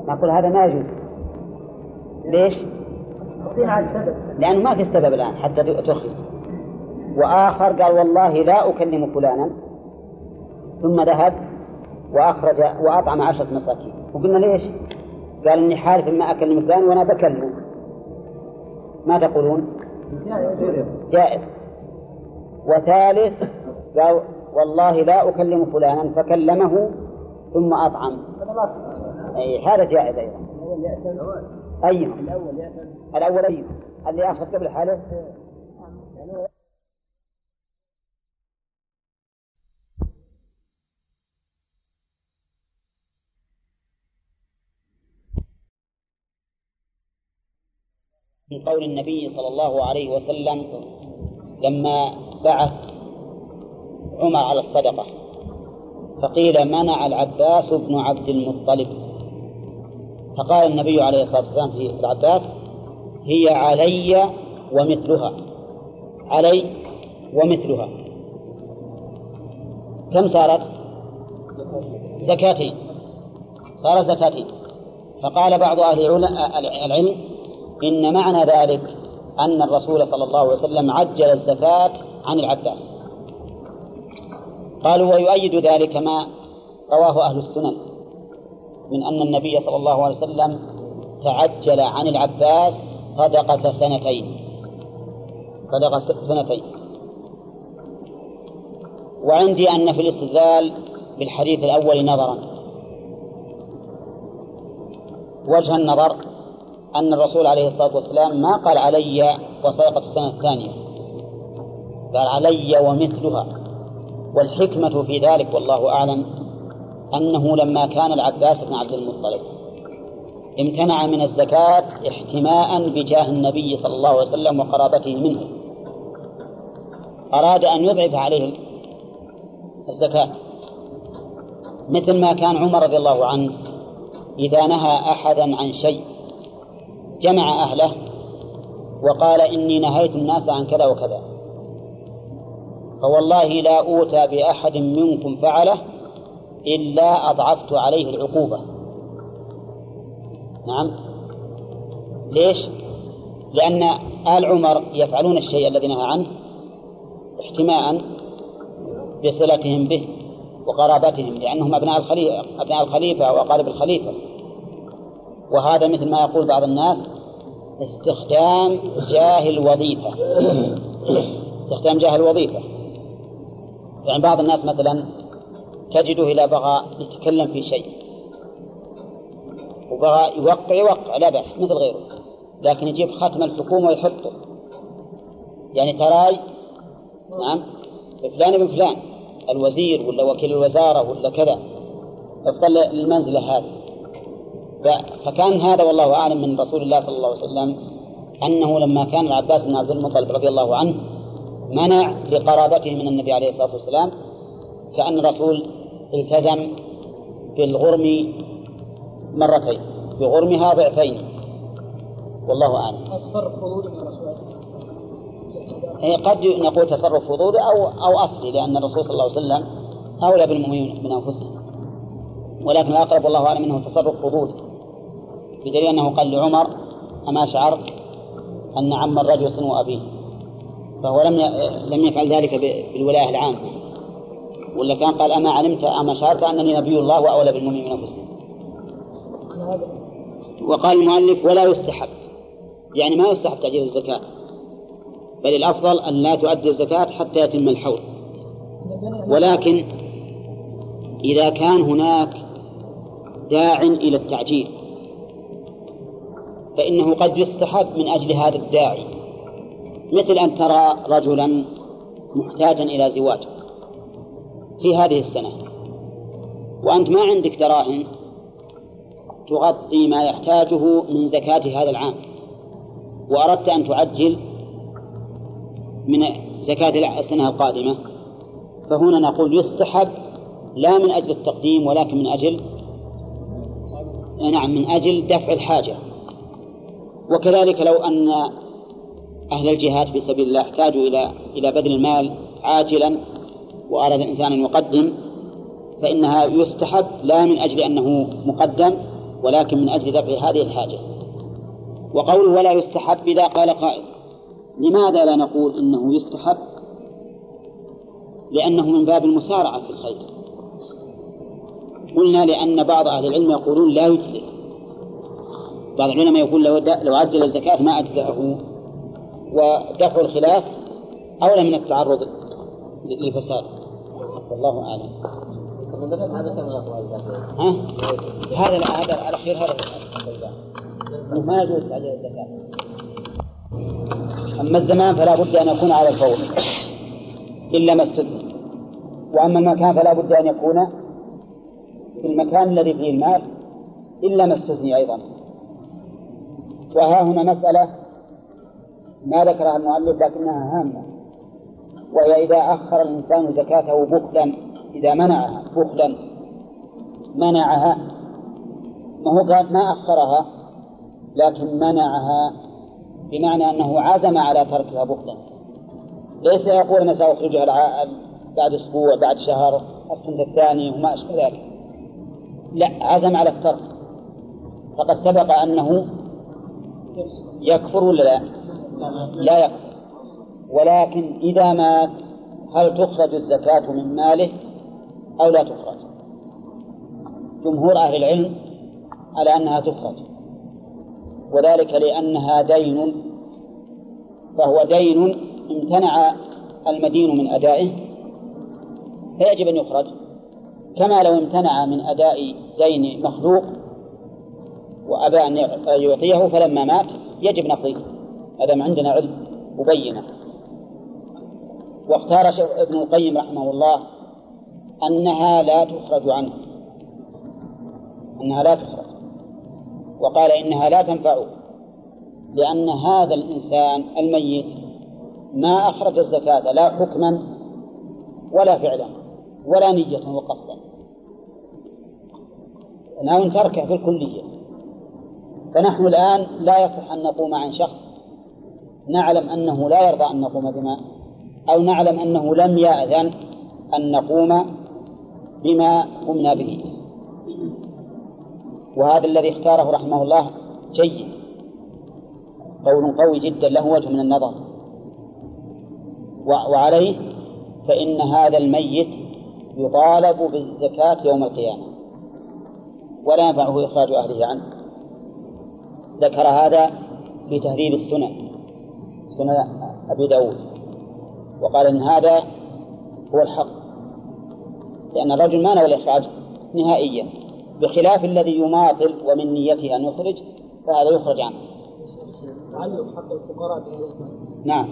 نقول هذا ما يجوز. ليش؟ لأنه ما في سبب الآن حتى تخرج. وآخر قال والله لا أكلم فلانا. ثم ذهب وأخرج وأطعم عشرة مساكين. وقلنا ليش؟ قال إني حالف ما أكلم فلان وأنا بكلمه. ما تقولون؟ جائز. وثالث قال والله لا أكلم فلانا فكلمه ثم أطعم. أي هذا جائز أيضا. أيهم؟ الأول أيهم. اللي أخذ قبل حاله؟ من قول النبي صلى الله عليه وسلم لما بعث عمر على الصدقة فقيل منع العباس بن عبد المطلب. فقال النبي عليه الصلاة والسلام في العباس هي علي ومثلها علي ومثلها. كم صارت؟ زكاتين. صار زكاتين. فقال بعض أهل العلم إن معنى ذلك أن الرسول صلى الله عليه وسلم عجل الزكاة عن العباس. قالوا ويؤيد ذلك ما رواه أهل السنن من أن النبي صلى الله عليه وسلم تعجل عن العباس صدقة سنتين. صدقة سنتين. وعندي أن في الاستدلال بالحديث الأول نظرا. وجه النظر أن الرسول عليه الصلاة والسلام ما قال علي وصدقة السنة الثانية. قال علي ومثلها. والحكمة في ذلك والله أعلم أنه لما كان العباس بن عبد المطلب امتنع من الزكاة احتماء بجاه النبي صلى الله عليه وسلم وقرابته منه. أراد أن يضعف عليه الزكاة. مثل ما كان عمر رضي الله عنه إذا نهى أحدا عن شيء جمع أهله وقال إني نهيت الناس عن كذا وكذا. فوالله لا أوتى بأحد منكم فعله إلا أضعفت عليه العقوبة. نعم. ليش؟ لأن آل عمر يفعلون الشيء الذي نهى عنه احتماء بصلتهم به وقرابتهم لأنهم أبناء الخليفة أبناء الخليفة وأقارب الخليفة. وهذا مثل ما يقول بعض الناس استخدام جاه الوظيفة. استخدام جاه الوظيفة. يعني بعض الناس مثلا تجده إذا بغى يتكلم في شيء. وبغى يوقع يوقع لا بأس مثل غيره. لكن يجيب ختم الحكومة ويحطه. يعني تراي نعم فلان ابن فلان الوزير ولا وكيل الوزارة ولا كذا. أفضل المنزلة هذه. فكان هذا والله أعلم من رسول الله صلى الله عليه وسلم أنه لما كان العباس بن عبد المطلب رضي الله عنه منع لقرابته من النبي عليه الصلاة والسلام كأن الرسول التزم بالغرم مرتين بغرمها ضعفين. والله أعلم. تصرف فضولي من الرسول إيه، قد نقول تصرف فضولي أو أو أصلي لأن الرسول صلى الله عليه وسلم أولى بالمؤمنين من أنفسهم. ولكن الأقرب والله أعلم أنه تصرف فضولي بدليل أنه قال لعمر أما شعرت أن عم الرجل صنو أبيه. فهو لم لم يفعل ذلك بالولاية العامة. ولا كان قال أما علمت أما شعرت أنني نبي الله وأولى بالمؤمنين من أنفسهم. وقال المؤلف ولا يستحب. يعني ما يستحب تعجيل الزكاة. بل الأفضل أن لا تؤدي الزكاة حتى يتم الحول. ولكن إذا كان هناك داع إلى التعجيل فإنه قد يستحب من أجل هذا الداعي. مثل أن ترى رجلا محتاجا إلى زواج في هذه السنة. وأنت ما عندك دراهم تغطي ما يحتاجه من زكاة هذا العام. وأردت أن تعجل من زكاة السنة القادمة. فهنا نقول يستحب لا من أجل التقديم ولكن من أجل نعم من أجل دفع الحاجة. وكذلك لو أن أهل الجهاد في سبيل الله احتاجوا إلى إلى بذل المال عاجلا وأراد الإنسان أن يقدم فإنها يستحب لا من أجل أنه مقدم ولكن من أجل دفع هذه الحاجة. وقوله ولا يستحب إذا قال قائل. لماذا لا نقول إنه يستحب؟ لأنه من باب المسارعة في الخير. قلنا لأن بعض أهل العلم يقولون لا يجزئ. بعض العلماء يقول لو لو عجل الزكاة ما أجزأه. ودفع الخلاف أولى من التعرض للفساد. والله أعلم. ها؟ هذا هذا الأخير هذا ما يجوز تعجيل الزكاة. أما الزمان فلا بد أن يكون على الفور. إلا ما استثنى وأما المكان فلا بد أن يكون في المكان الذي فيه المال إلا ما استثني أيضا. وها هنا مسألة ما ذكرها المؤلف لكنها هامة. وهي إذا أخر الإنسان زكاته بخلا إذا منعها بخلا منعها ما هو قال ما أخرها لكن منعها بمعنى أنه عزم على تركها بخلا. ليس يقول أنا سأخرجها بعد أسبوع بعد شهر السنة الثاني وما أشبه ذلك. لا عزم على الترك. فقد سبق أنه يكفر ولا لا؟ لا يكفر. ولكن إذا مات هل تخرج الزكاة من ماله أو لا تخرج؟ جمهور أهل العلم على أنها تخرج. وذلك لأنها دين فهو دين امتنع المدين من أدائه فيجب أن يخرج. كما لو امتنع من أداء دين مخلوق وأبى أن يعطيه فلما مات يجب نقضيه. ما عندنا علم مبينة واختار ابن القيم رحمه الله أنها لا تخرج عنه. أنها لا تخرج. وقال إنها لا تنفعه لأن هذا الإنسان الميت ما أخرج الزكاة لا حكما ولا فعلا ولا نية وقصدا. أنه تركه في الكلية. فنحن الآن لا يصح أن نقوم عن شخص نعلم أنه لا يرضى أن نقوم بما أو نعلم أنه لم يأذن أن نقوم بما قمنا به. وهذا الذي اختاره رحمه الله جيد. قول قوي جدا له وجه من النظر. وعليه فإن هذا الميت يطالب بالزكاة يوم القيامة. ولا ينفعه إخراج أهله عنه. ذكر هذا في تهذيب السنن سنن أبي داود. وقال إن هذا هو الحق لأن الرجل ما نوى الإخراج نهائيا بخلاف الذي يماطل ومن نيته أن يخرج فهذا يخرج عنه. تعلق حق الفقراء نعم.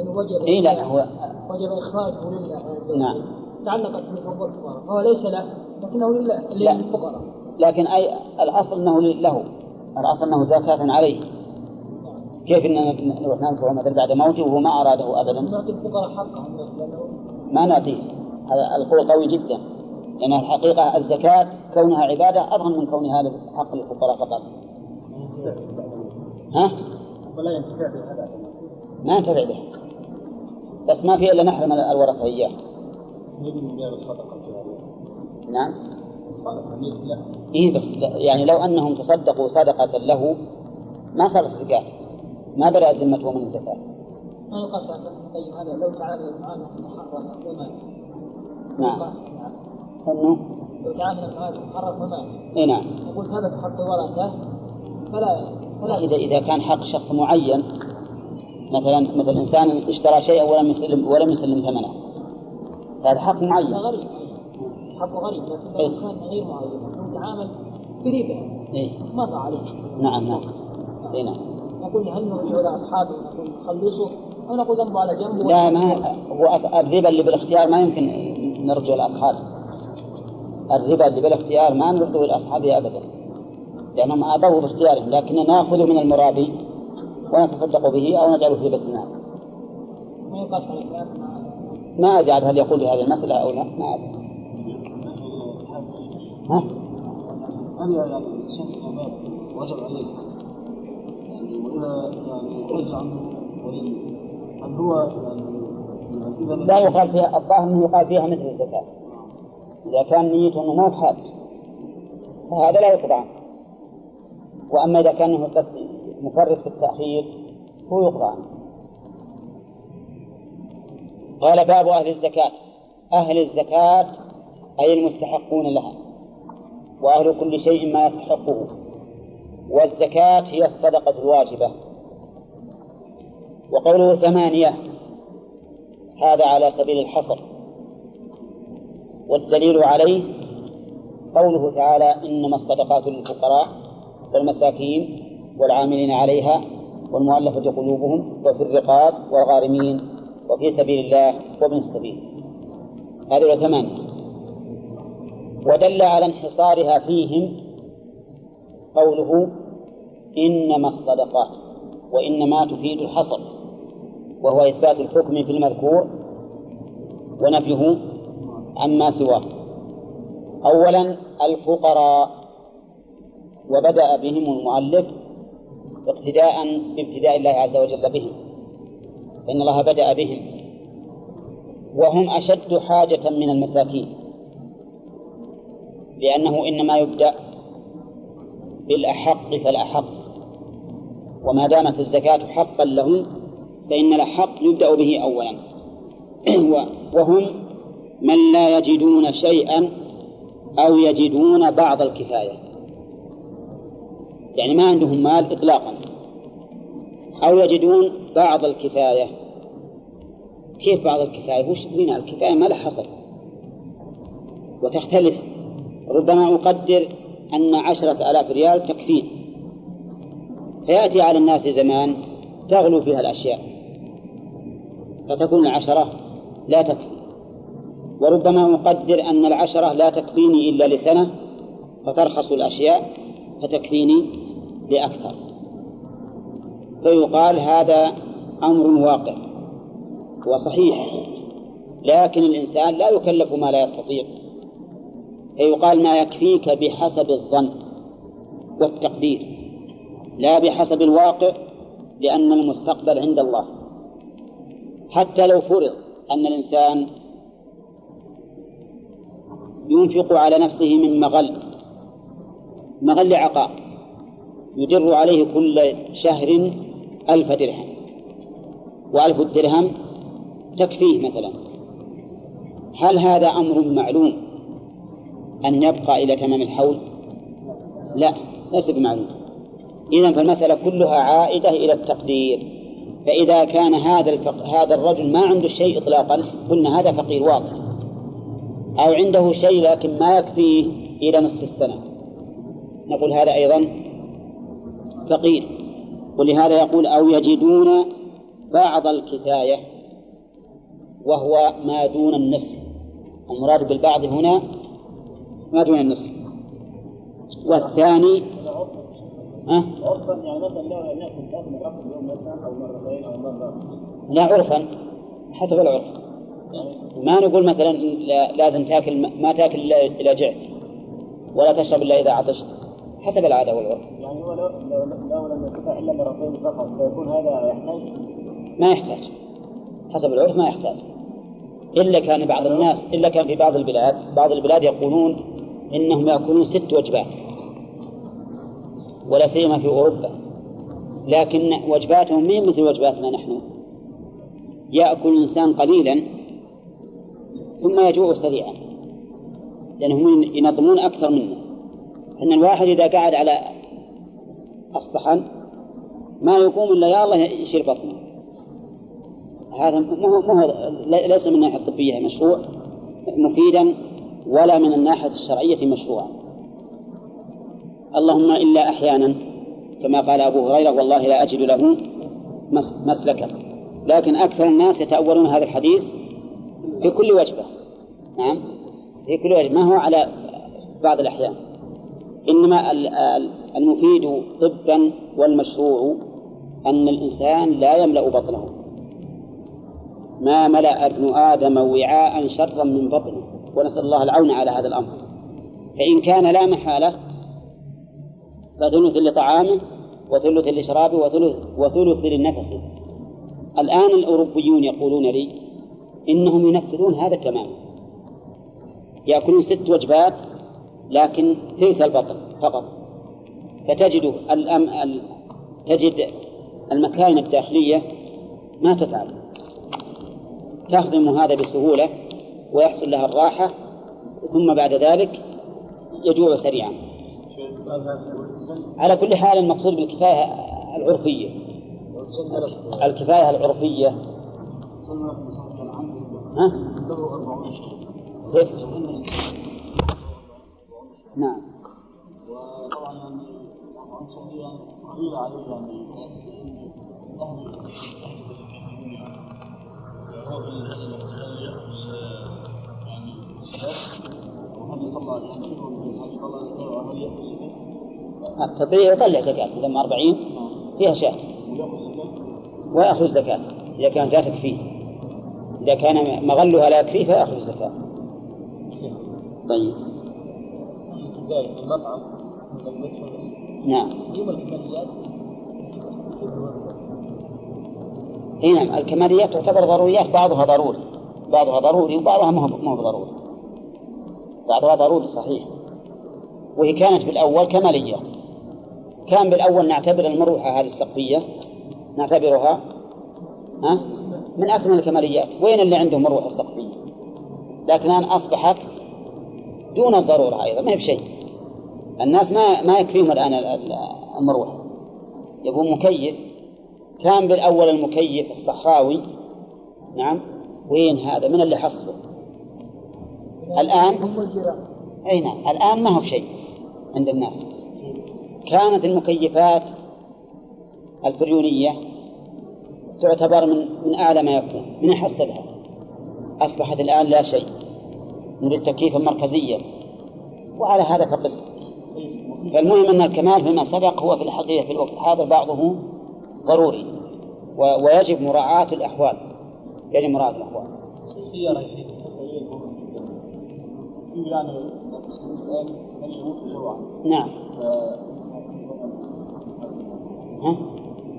إن وجب إيه لا هو وجب إخراجه لله نعم. تعلقت بحقوق الفقراء فهو ليس له لكنه لله. للفقراء. لكن أي الأصل أنه له. الأصل أنه زكاة عليه. كيف أن نروح ننفعه مثلا بعد موته وهو ما أراده أبدا؟ نعطي الفقراء حقهم ما نعطيه. هذا القول قوي جدا. لأن الحقيقة الزكاة كونها عبادة أضمن من كونها حق للفقراء فقط. ها؟ ولا ينتفع بهذا ما ينتفع به بس ما في إلا نحرم الورثة إياه. نعم. إيه بس يعني لو أنهم تصدقوا صدقة له ما صارت زكاة ما برأت ذمته من الزكاة. ما يقاس هذا. لو تعامل معاملة محرمة ومات نعم. أنه؟ لو تعامل معاملة محرمة ومات إيه نعم. يقول ثبت حق ورثة فلا فلا. إذا إذا كان حق شخص معين مثلا مثل إنسان اشترى شيئا ولم يسلم ولم يسلم ثمنه هذا حق معين. غريب. حقه غريب لكن إيه. كان غير معين تعامل بربا إيه. مضى عليه نعم نعم. إيه نعم. نقول هل نرجع إلى أصحابه خلصوا أو نقول ذنبه على جنب؟ لا ما هو الربا اللي بالاختيار ما يمكن نرجع لأصحابه الربا اللي بالاختيار ما نرده لأصحابه أبدا لأنهم أعطوه باختيارهم لكن نأخذه من المرابي ونتصدق به أو نجعله في بيت المال ما يقاس ما عاد هل يقول هذه المسألة أو لا؟ ما أدري. هل يعني شيء الإمام وجب عليه يعني وإذا يعني عجز عنه ولي هل هو يعني لا يقال فيها الظاهر أنه يقال فيها مثل الزكاة. إذا كان نيته أنه ما هو حاج فهذا لا يقضى وأما إذا كان بس مفرط في التأخير هو يقضى قال باب أهل الزكاة. أهل الزكاة أي المستحقون لها. وأهل كل شيء ما يستحقه والزكاة هي الصدقة الواجبة. وقوله ثمانية هذا على سبيل الحصر. والدليل عليه قوله تعالى إنما الصدقات للفقراء والمساكين والعاملين عليها والمؤلفة قلوبهم وفي الرقاب والغارمين وفي سبيل الله وابن السبيل. هذه ثمانية. ودل على انحصارها فيهم قوله إنما الصدقات وإنما تفيد الحصر وهو إثبات الحكم في المذكور ونفيه عما سواه. أولا الفقراء وبدأ بهم المؤلف اقتداء بابتداء الله عز وجل بهم فإن الله بدأ بهم وهم أشد حاجة من المساكين. لأنه إنما يبدأ بالأحق فالأحق. وما دامت الزكاة حقا لهم فإن الأحق يبدأ به أولا. وهم من لا يجدون شيئا أو يجدون بعض الكفاية. يعني ما عندهم مال إطلاقا. أو يجدون بعض الكفاية. كيف بعض الكفاية؟ وش الكفاية؟ ما لها حصر. وتختلف. ربما أقدر أن عشرة آلاف ريال تكفين. فيأتي على الناس زمان تغلو فيها الأشياء. فتكون العشرة لا تكفي. وربما أقدر أن العشرة لا تكفيني إلا لسنة فترخص الأشياء فتكفيني لأكثر. فيقال هذا أمر واقع وصحيح لكن الإنسان لا يكلف ما لا يستطيع. فيقال ما يكفيك بحسب الظن والتقدير لا بحسب الواقع لأن المستقبل عند الله. حتى لو فرض أن الإنسان ينفق على نفسه من مغل مغل عقار يدر عليه كل شهر ألف درهم وألف الدرهم تكفيه مثلا. هل هذا أمر معلوم؟ أن يبقى إلى تمام الحول؟ لا ليس بمعلوم. إذا فالمسألة كلها عائدة إلى التقدير. فإذا كان هذا الفق... هذا الرجل ما عنده شيء إطلاقا قلنا هذا فقير واضح. أو عنده شيء لكن ما يكفيه إلى نصف السنة. نقول هذا أيضا فقير. ولهذا يقول أو يجدون بعض الكفاية وهو ما دون النصف. المراد بالبعض هنا ما دون النصف والثاني ها؟ عرفا يعني مثلا لا ناكل ثلاث مرات في اليوم مثلا أو مرتين أو مره لا عرفا حسب العرف. ما نقول مثلا لازم تاكل ما تاكل اذا جعت ولا تشرب إلا إذا عطشت. حسب العادة والعرف يعني هو لو لو لم يستطع الا مرتين فقط فيكون هذا يحتاج ما يحتاج. حسب العرف ما يحتاج. إلا كان بعض الناس إلا كان في بعض البلاد بعض البلاد يقولون إنهم يأكلون ست وجبات. ولا سيما في أوروبا. لكن وجباتهم ما مثل وجباتنا نحن؟ يأكل الإنسان قليلا ثم يجوع سريعا. لأنهم ينظمون أكثر منا أن الواحد إذا قعد على الصحن ما يقوم إلا يا الله يشيل بطنه. هذا ليس من الناحية الطبية مشروع مفيدا ولا من الناحية الشرعية مشروعا اللهم إلا أحيانا كما قال أبو هريرة والله لا أجد له مسلكا. لكن أكثر الناس يتأولون هذا الحديث في كل وجبة. نعم في كل وجبة. ما هو على بعض الأحيان. إنما المفيد طبا والمشروع أن الإنسان لا يملأ بطنه. ما ملأ ابن آدم وعاء شرا من بطنه. ونسأل الله العون على هذا الأمر. فإن كان لا محالة فثلث لطعامه وثلث لشرابه وثلث وثلث للنفس. الآن الأوروبيون يقولون لي إنهم ينفذون هذا تماما يأكلون ست وجبات لكن ثلث البطن فقط. فتجد الأم تجد المكاين الداخلية ما تتعب. تهضم هذا بسهولة. ويحصل لها الراحة ثم بعد ذلك يجوع سريعا على كل حال المقصود بالكفاية العرفية الكفاية العرفية ها؟ كيف؟ نعم وطبعا يعني قليل يعني الناس وهل يطلع زكاة لما أربعين فيها شاة؟ ويأخذ الزكاة إذا كانت لا تكفيه إذا كان مغلها لا يكفيه فيأخذ الزكاة. طيب. المطعم نعم. إي نعم الكماليات تعتبر ضروريات بعضها ضروري. بعضها ضروري وبعضها ما ما هو ضروري. بعضها ضروري صحيح. وهي كانت بالأول كماليات كان بالأول نعتبر المروحة هذه السقفية نعتبرها ها؟ من أكمل الكماليات. وين اللي عنده مروحة سقفية؟ لكن الآن أصبحت دون الضرورة أيضا ما هي بشيء. الناس ما ما يكفيهم الآن ال- ال- المروحة. يبون مكيف كان بالأول المكيف الصحراوي نعم؟ وين هذا؟ من اللي حصله؟ الآن؟ أي نعم. الآن ما هو شيء عند الناس. كانت المكيفات الفريونية تعتبر من من أعلى ما يكون. من حصلها أصبحت الآن لا شيء. نريد تكييفا مركزيا. وعلى هذا فقس. فالمهم أن الكمال فيما سبق هو في الحقيقة في الوقت الحاضر بعضه ضروري. ويجب مراعاة الأحوال. يجب مراعاة الأحوال. السيارة في يعني الآن من يموت جوعا نعم؟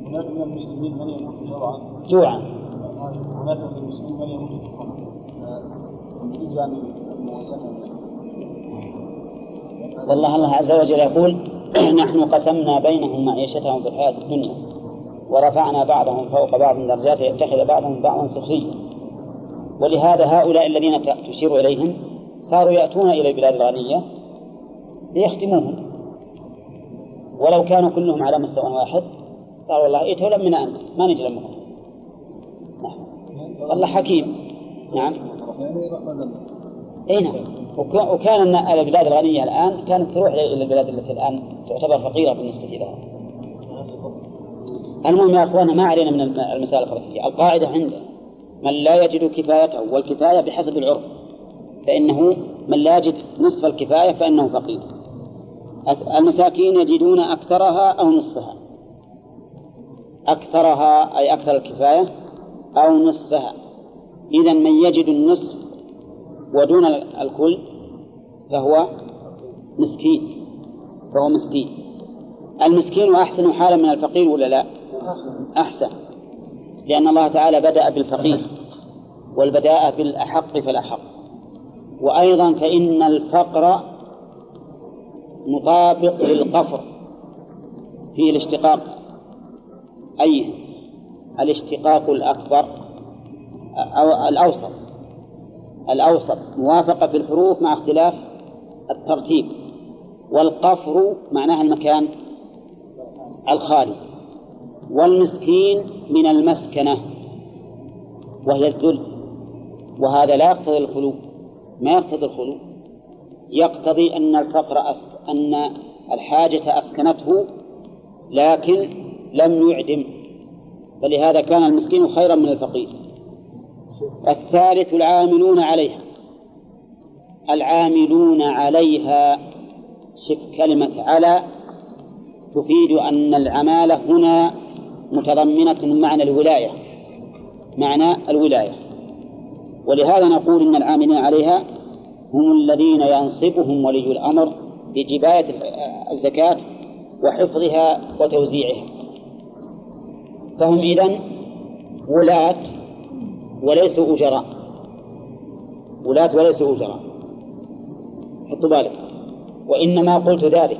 هناك من المسلمين من يموت جوعا. جوعا هناك من المسلمين من يموت جوعا نريد يعني الموازنة والله الله عز وجل يقول نحن قسمنا بينهم معيشتهم في الحياة الدنيا ورفعنا بعضهم فوق بعض درجات يتخذ بعضهم بعضا سخريا. ولهذا هؤلاء الذين تشير إليهم صاروا يأتون إلى البلاد الغنية ليخدموهم ولو كانوا كلهم على مستوى واحد قالوا والله ائتوا لمنا أنت ما نجي لمكم نعم. الله حكيم. نعم. إي نعم. وك- وكان الن- البلاد الغنية الآن كانت تروح إلى البلاد التي الآن تعتبر فقيرة بالنسبة لها. المهم يا أخوانا ما علينا من الم- المسائل الخلفية القاعدة عندنا من لا يجد كفايته والكفاية بحسب العرف. فإنه من لا يجد نصف الكفاية فإنه فقير. المساكين يجدون أكثرها أو نصفها. أكثرها أي أكثر الكفاية أو نصفها. إذا من يجد النصف ودون ال- الكل فهو مسكين. فهو مسكين. المسكين أحسن حالا من الفقير ولا لا؟ أحسن. لأن الله تعالى بدأ بالفقير والبداء بالأحق فالأحق. وأيضا فإن الفقر مطابق للقفر في الاشتقاق. أي الاشتقاق الأكبر أو الأوسط الأوسط. موافقة في الحروف مع اختلاف الترتيب. والقفر معناها المكان الخالي. والمسكين من المسكنة وهي الذل وهذا لا يقتضي الخلو. ما يقتضي الخلو. يقتضي أن الفقر أسك... أن الحاجة أسكنته لكن لم يعدم. فلهذا كان المسكين خيرا من الفقير. الثالث العاملون عليها. العاملون عليها شف كلمة على تفيد أن العمالة هنا متضمنة من معنى الولاية. معنى الولاية. ولهذا نقول إن العاملين عليها هم الذين ينصبهم ولي الأمر بجباية الزكاة وحفظها وتوزيعها. فهم إذن ولاة وليسوا أجراء. ولاة وليسوا أجراء. حطوا بالك وإنما قلت ذلك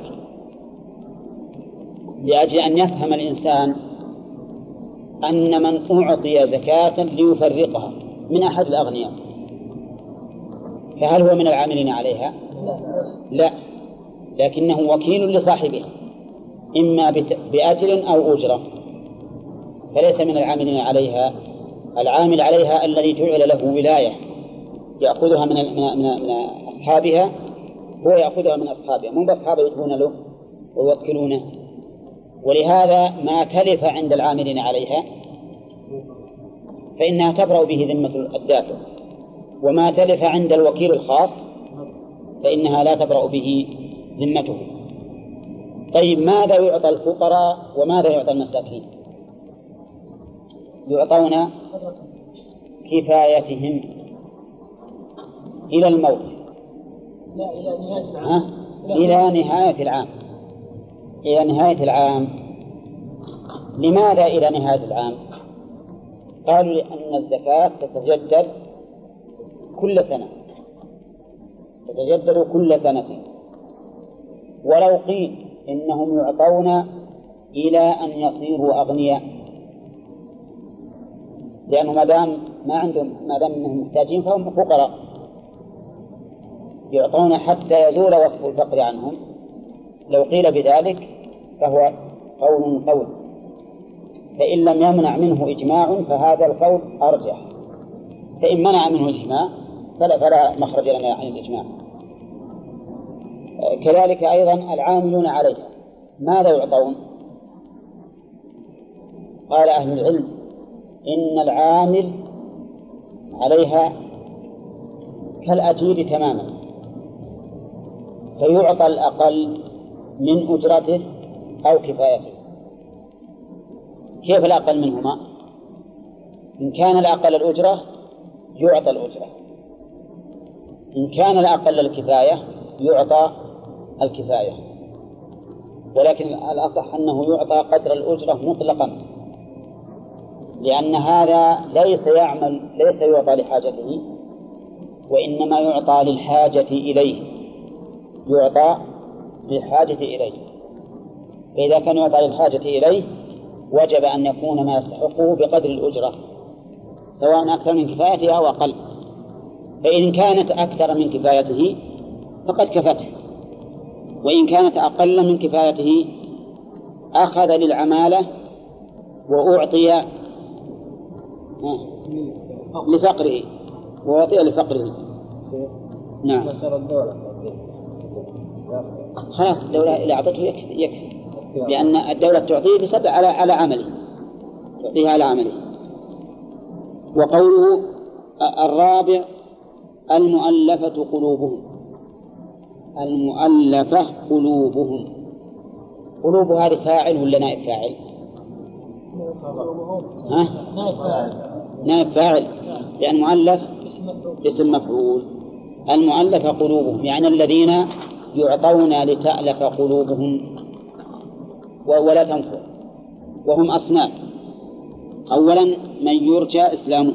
لأجل أن يفهم الإنسان أن من أعطي زكاة ليفرقها. من أحد الأغنياء. فهل هو من العاملين عليها؟ لا. لكنه وكيل لصاحبها إما بأجر أو أجرة. فليس من العاملين عليها. العامل عليها الذي جعل له ولاية. يأخذها من من من أصحابها. هو يأخذها من أصحابها. مو بأصحابه يدخلون له ويوكلونه. ولهذا ما تلف عند العاملين عليها فإنها تبرأ به ذمة الدافع وما تلف عند الوكيل الخاص فإنها لا تبرأ به ذمته. طيب ماذا يعطى الفقراء وماذا يعطى المساكين؟ يعطون كفايتهم إلى الموت. لا إلى نهاية العام. إلى نهاية العام. إلى نهاية العام. لماذا إلى نهاية العام؟ قالوا لأن الزكاة تتجدد كل سنة. تتجدد كل سنة. ولو قيل إنهم يعطون إلى أن يصيروا أغنياء. لأنه ما دام ما عندهم ما دام أنهم محتاجين فهم فقراء. يعطون حتى يزول وصف الفقر عنهم. لو قيل بذلك فهو قول قول. فإن لم يمنع منه إجماع فهذا القول أرجح. فإن منع منه الإجماع فلا, فلا مخرج لنا عن الإجماع. كذلك أيضا العاملون عليها ماذا يعطون؟ قال أهل العلم إن العامل عليها كالأجير تماما. فيعطى الأقل من أجرته أو كفايته. كيف الأقل منهما؟ إن كان الأقل الأجرة يعطى الأجرة. إن كان الأقل الكفاية يعطى الكفاية. ولكن الأصح أنه يعطى قدر الأجرة مطلقا. لأن هذا ليس يعمل ليس يعطى لحاجته وإنما يعطى للحاجة إليه. يعطى للحاجة إليه. فإذا كان يعطى للحاجة إليه وجب أن يكون ما يستحقه بقدر الأجرة سواء أكثر من كفايته أو أقل. فإن كانت أكثر من كفايته فقد كفته وإن كانت أقل من كفايته أخذ للعمالة وأعطي لفقره وأعطي لفقره. نعم. خلاص الدولة إذا أعطته يكفي, يكفي. لأن الدولة تعطيه بسبب على على عمله. تعطيه على عمله. وقوله الرابع المؤلفة قلوبهم. المؤلفة قلوبهم. قلوب هذه فاعل ولا نائب فاعل؟ ها؟ نائب فاعل. نائب فاعل لأن مؤلف اسم مفعول. المؤلفة قلوبهم يعني الذين يعطون لتألف قلوبهم. ولا تنفر وهم أصناف أولا من يرجى إسلامه.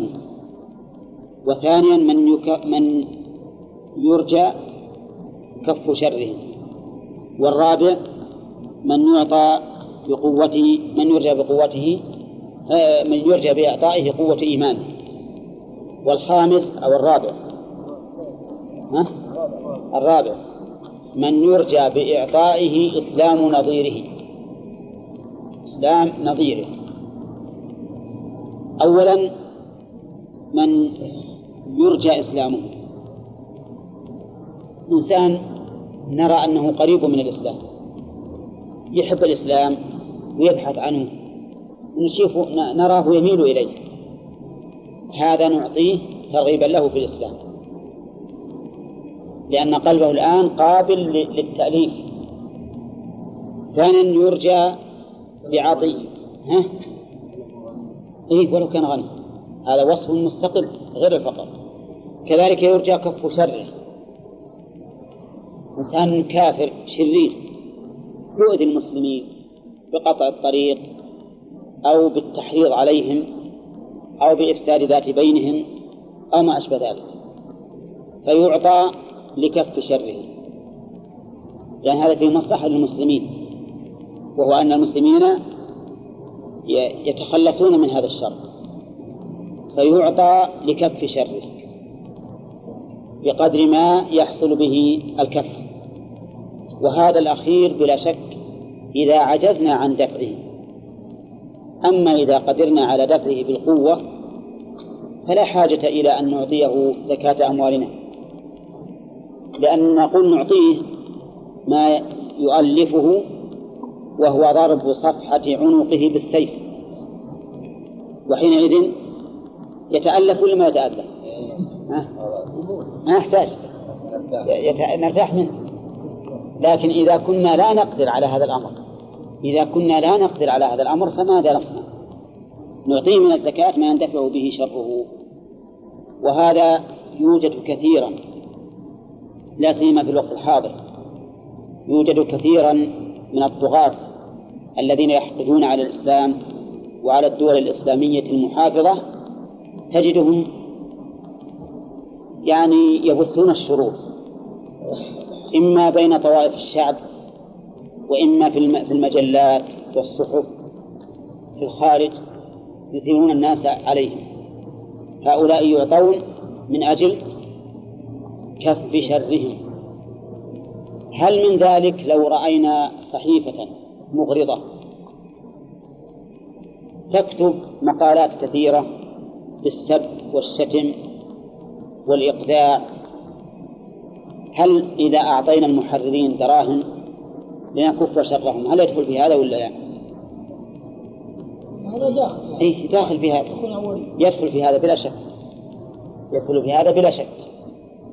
وثانيا من يك... من يرجى كف شره. والرابع من يعطى بقوته من يرجى بقوته آه، من يرجى بإعطائه قوة إيمانه والخامس أو الرابع. ها؟ الرابع. من يرجى بإعطائه إسلام نظيره. إسلام نظيره. أولا من يرجى إسلامه. إنسان نرى أنه قريب من الإسلام. يحب الإسلام ويبحث عنه. نشوف نراه يميل إليه. هذا نعطيه ترغيبا له في الإسلام. لأن قلبه الآن قابل للتأليف. ثانيا يرجى بعطي. ها؟ إيه ولو كان غني. هذا وصف مستقل غير الفقر. كذلك يرجى كف شره. إنسان كافر شرير. يؤذي المسلمين بقطع الطريق أو بالتحريض عليهم أو بإفساد ذات بينهم أو ما أشبه ذلك. فيعطى لكف شره. لأن هذا فيه مصلحة للمسلمين. وهو أن المسلمين يتخلصون من هذا الشر فيعطى لكف شره بقدر ما يحصل به الكف. وهذا الأخير بلا شك إذا عجزنا عن دفعه. أما إذا قدرنا على دفعه بالقوة فلا حاجة إلى أن نعطيه زكاة أموالنا. لأن نقول نعطيه ما يؤلفه وهو ضرب صفحة عنقه بالسيف. وحينئذ يتألف ولا ما يتألف؟ ما يحتاج. نرتاح منه. لكن إذا كنا لا نقدر على هذا الأمر إذا كنا لا نقدر على هذا الأمر فماذا نصنع؟ نعطيه من الزكاة ما يندفع به شره. وهذا يوجد كثيرا لا سيما في الوقت الحاضر. يوجد كثيرا من الطغاة الذين يحقدون على الإسلام وعلى الدول الإسلامية المحافظة تجدهم يعني يبثون الشرور إما بين طوائف الشعب وإما في المجلات والصحف في الخارج يثيرون الناس عليهم. هؤلاء يعطون من أجل كف شرهم. هل من ذلك لو رأينا صحيفة مغرضة؟ تكتب مقالات كثيرة بالسب والشتم والإقذاع هل إذا أعطينا المحررين دراهم لنكف شرهم هل يدخل في هذا ولا لا؟ هذا داخل. إيه داخل في هذا. يدخل في هذا بلا شك. يدخل في هذا بلا شك.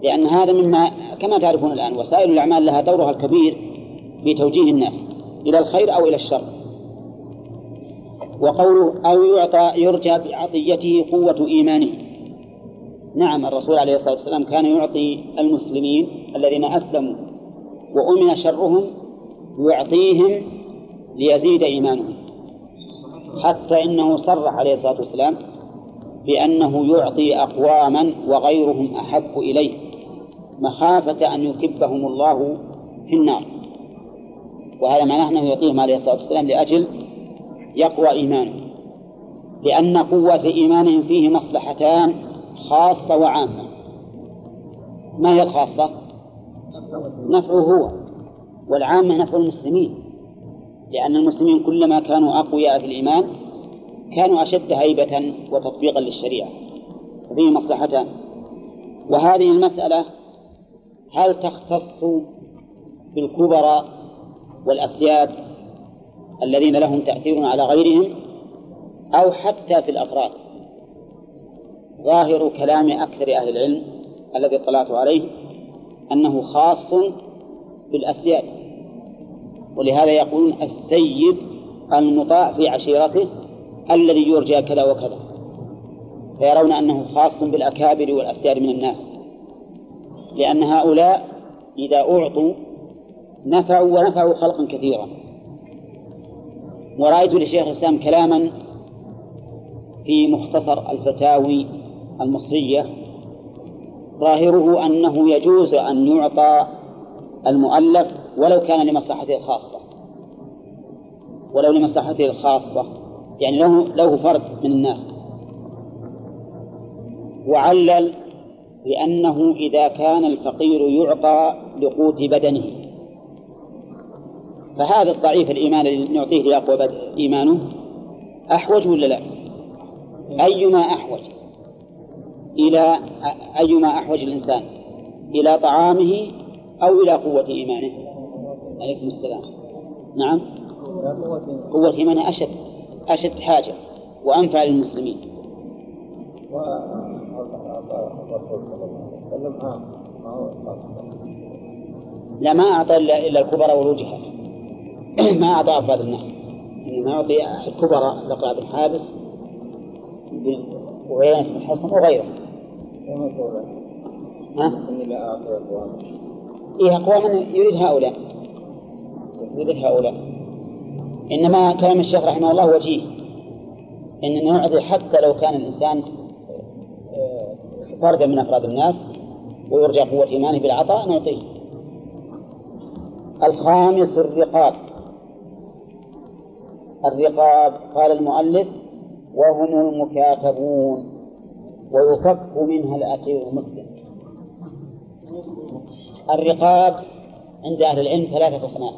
لأن هذا مما كما تعرفون الآن وسائل الأعمال لها دورها الكبير في توجيه الناس إلى الخير أو إلى الشر. وقوله أو يعطى يرجى بعطيته قوة إيمانه. نعم الرسول عليه الصلاة والسلام كان يعطي المسلمين الذين أسلموا وأمن شرهم يعطيهم ليزيد إيمانهم. حتى إنه صرح عليه الصلاة والسلام بأنه يعطي أقواما وغيرهم أحب إليه. مخافة أن يكبهم الله في النار. وهذا معناه أنه يعطيهم عليه الصلاة والسلام لأجل يقوى إيمانه لأن قوة إيمانهم فيه مصلحتان خاصة وعامة. ما هي الخاصة؟ نفعه هو والعامة نفع المسلمين. لأن المسلمين كلما كانوا أقوياء في الإيمان كانوا أشد هيبة وتطبيقا للشريعة. فيه مصلحتان. وهذه المسألة هل تختص بالكبراء والأسياد الذين لهم تأثير على غيرهم أو حتى في الأفراد؟ ظاهر كلام أكثر أهل العلم الذي اطلعت عليه أنه خاص بالأسياد ولهذا يقولون السيد المطاع في عشيرته الذي يرجى كذا وكذا فيرون أنه خاص بالأكابر والأسياد من الناس. لأن هؤلاء إذا أعطوا نفعوا ونفعوا خلقا كثيرا. ورأيت لشيخ الإسلام كلاما في مختصر الفتاوي المصرية ظاهره أنه يجوز أن يعطى المؤلف ولو كان لمصلحته الخاصة. ولو لمصلحته الخاصة. يعني له له فرد من الناس. وعلل بأنه إذا كان الفقير يعطى لقوت بدنه. فهذا الضعيف الإيمان الذي نعطيه ليقوى إيمانه أحوج ولا لا؟ أيما أحوج؟ إلى أيما أحوج الإنسان؟ إلى طعامه أو إلى قوة إيمانه؟ عليكم السلام. نعم. قوة إيمانه أشد أشد حاجة وأنفع للمسلمين. لا ما أعطى إلا الكبراء والوجهاء ما أعطى أفراد الناس. إنما أعطي الكبراء لقاء بن حابس وعيينة بن حصن وغيرهم. ها؟ إني أعطي أقواما إيه أقواما يريد هؤلاء. يريد هؤلاء. إنما كلام الشيخ رحمه الله وجيه. إن نعطي حتى لو كان الإنسان فردا من أفراد الناس ويرجى قوة إيمانه بالعطاء نعطيه. الخامس الرقاب. الرقاب قال المؤلف وهم المكاتبون ويفك منها الأسير المسلم. الرقاب عند أهل العلم ثلاثة أصناف.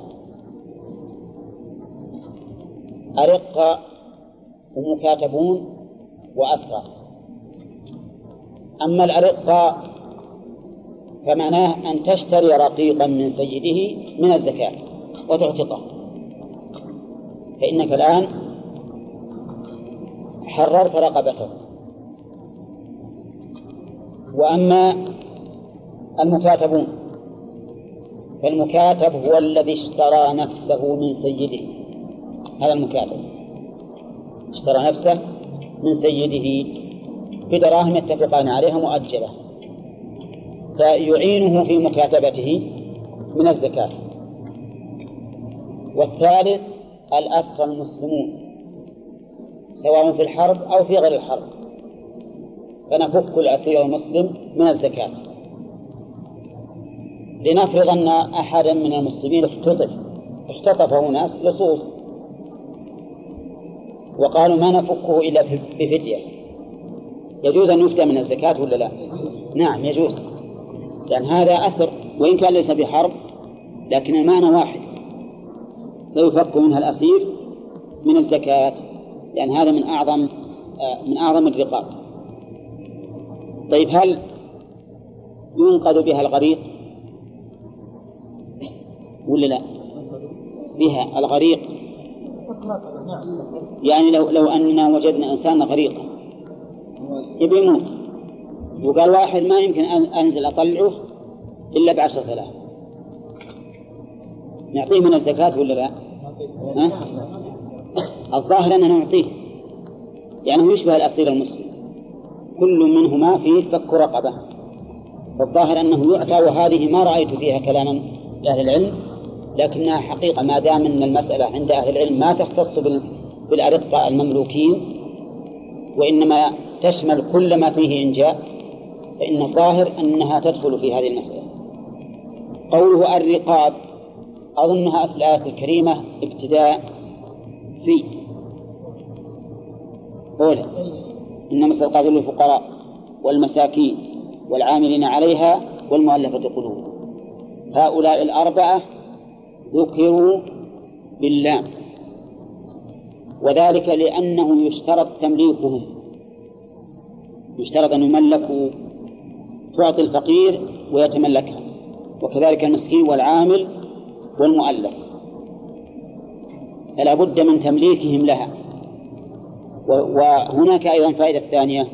أرقة ومكاتبون وأسرى. أما الأرقة فمعناه أن تشتري رقيقا من سيده من الزكاة وتعتقه فإنك الآن حررت رقبته. وأما المكاتبون فالمكاتب هو الذي اشترى نفسه من سيده. هذا المكاتب. اشترى نفسه من سيده. بدراهم يتفقان عليها مؤجلة فيعينه في مكاتبته من الزكاة. والثالث الأسرى المسلمون سواء في الحرب أو في غير الحرب. فنفك الأسير المسلم من الزكاة. لنفرض أن أحدا من المسلمين اختطف. اختطفه ناس لصوص. وقالوا ما نفكه إلا بفدية. يجوز أن يفتى من الزكاة ولا لا؟ نعم يجوز. لأن هذا أسر وإن كان ليس بحرب لكن المعنى واحد. فيفك منها الأسير من الزكاة لأن هذا من أعظم من أعظم الرقاب. طيب هل ينقذ بها الغريق؟ ولا لا؟ بها الغريق. يعني لو لو أننا وجدنا إنسانا غريقا يبي يموت. وقال واحد ما يمكن أن أنزل أطلعه إلا بعشرة آلاف. نعطيه من الزكاة ولا لا؟ ها؟ الظاهر أننا نعطيه. لأنه يشبه الأسير المسلم. كل منهما فيه فك رقبة. فالظاهر أنه يعطى وهذه ما رأيت فيها كلاما لأهل العلم لكنها حقيقة ما دام أن المسألة عند أهل العلم ما تختص بالأرقة المملوكين وإنما تشمل كل ما فيه إنجاء فإن الظاهر أنها تدخل في هذه المسألة. قوله الرقاب أظنها في الآية الكريمة ابتداء في. أولى إنما الصدقات للفقراء والمساكين والعاملين عليها والمؤلفة قلوبهم. هؤلاء الأربعة ذكروا باللام وذلك لأنه يشترط تمليكهم. يشترط أن يملكوا تعطي الفقير ويتملكها. وكذلك المسكين والعامل والمؤلف. فلا بد من تمليكهم لها. وهناك أيضا فائدة ثانية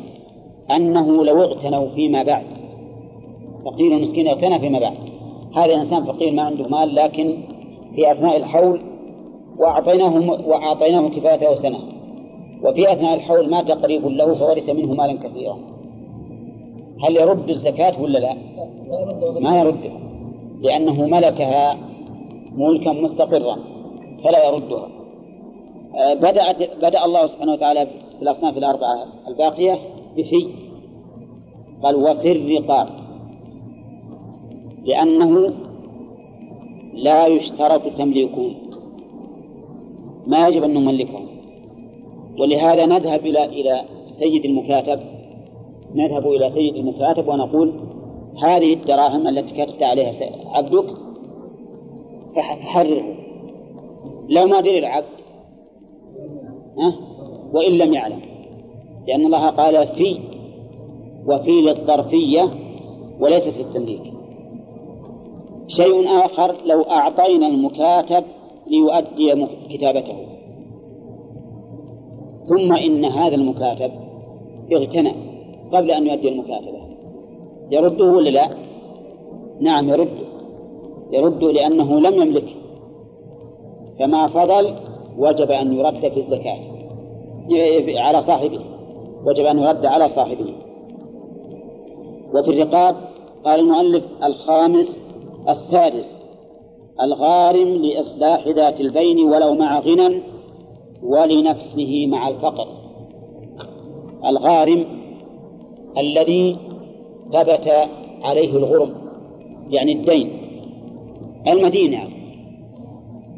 أنه لو اغتنوا فيما بعد. فقير ومسكين اغتنى فيما بعد. هذا إنسان فقير ما عنده مال لكن في أثناء الحول وأعطيناه وأعطيناه كفايته سنة وفي أثناء الحول مات قريب له فورث منه مالا كثيرا. هل يرد الزكاة ولا لا؟ ما يردها لأنه ملكها ملكا مستقرا فلا يردها. آه، بدأت بدأ الله سبحانه وتعالى في الأصناف الأربعة الباقية بفي. قال وفي الرقاب. لأنه لا يشترط تمليكهم ما يجب أن نملكهم ولهذا نذهب إلى إلى سيد المكاتب. نذهب إلى سيد المكاتب ونقول هذه الدراهم التي كتبت عليها عبدك فحرره لو ما دري العبد ها؟ وإن لم يعلم. لأن الله قال في وفي للظرفية وليست للتمليك شيء آخر لو أعطينا المكاتب ليؤدي كتابته. ثم إن هذا المكاتب اغتنى قبل أن يؤدي المكاتبة. يرده ولا لا؟ نعم يرده يرده لأنه لم يملكه فما فضل وجب أن يرد في الزكاة على صاحبه. وجب أن يرد على صاحبه. وفي الرقاب قال المؤلف الخامس السادس الغارم لإصلاح ذات البين ولو مع غنى ولنفسه مع الفقر. الغارم الذي ثبت عليه الغرم يعني الدين. المدينة.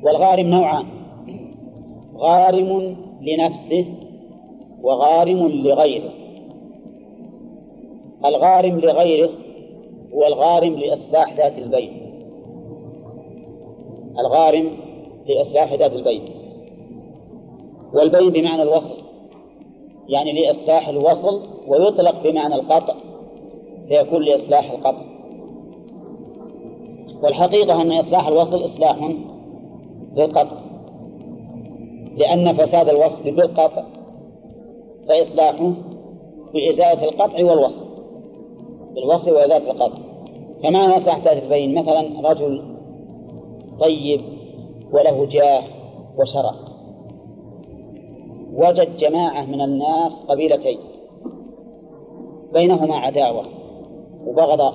والغارم نوعان. غارم لنفسه وغارم لغيره. الغارم لغيره هو الغارم لإصلاح ذات البين الغارم لإصلاح ذات البين والبين بمعنى الوصل. يعني لإصلاح الوصل ويطلق بمعنى القطع. فيكون لإصلاح القطع. والحقيقة أن إصلاح الوصل إصلاح بالقطع. لأن فساد الوصل بالقطع فإصلاحه بإزالة القطع والوصل. بالوصل وإزالة القطع. كما إصلاح ذات البين مثلا رجل طيب وله جاه وشرف. وجد جماعة من الناس قبيلتين. بينهما عداوة وبغضاء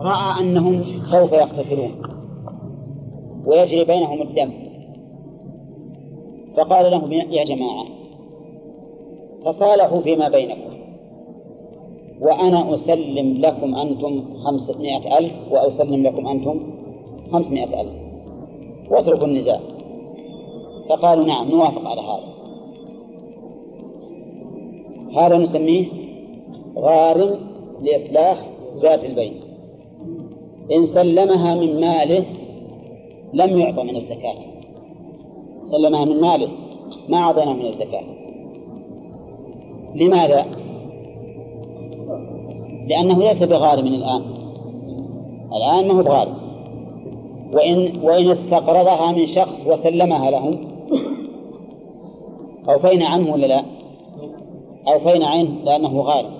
رأى أنهم سوف يقتتلون ويجري بينهم الدم. فقال لهم يا جماعة تصالحوا فيما بينكم وأنا أسلم لكم أنتم خمسمائة ألف وأسلم لكم أنتم خمسمائة ألف. واتركوا النزاع. فقالوا نعم نوافق على هذا. هذا نسميه غارم لإصلاح ذات البين إن سلمها من ماله لم يعطى من الزكاة. سلمها من ماله ما أعطينا من الزكاة. لماذا؟ لأنه ليس بغارم الآن. الآن ما هو بغارم وإن وإن استقرضها من شخص وسلمها له أوفينا عنه ولا لا؟ أوفينا عنه لأنه غارم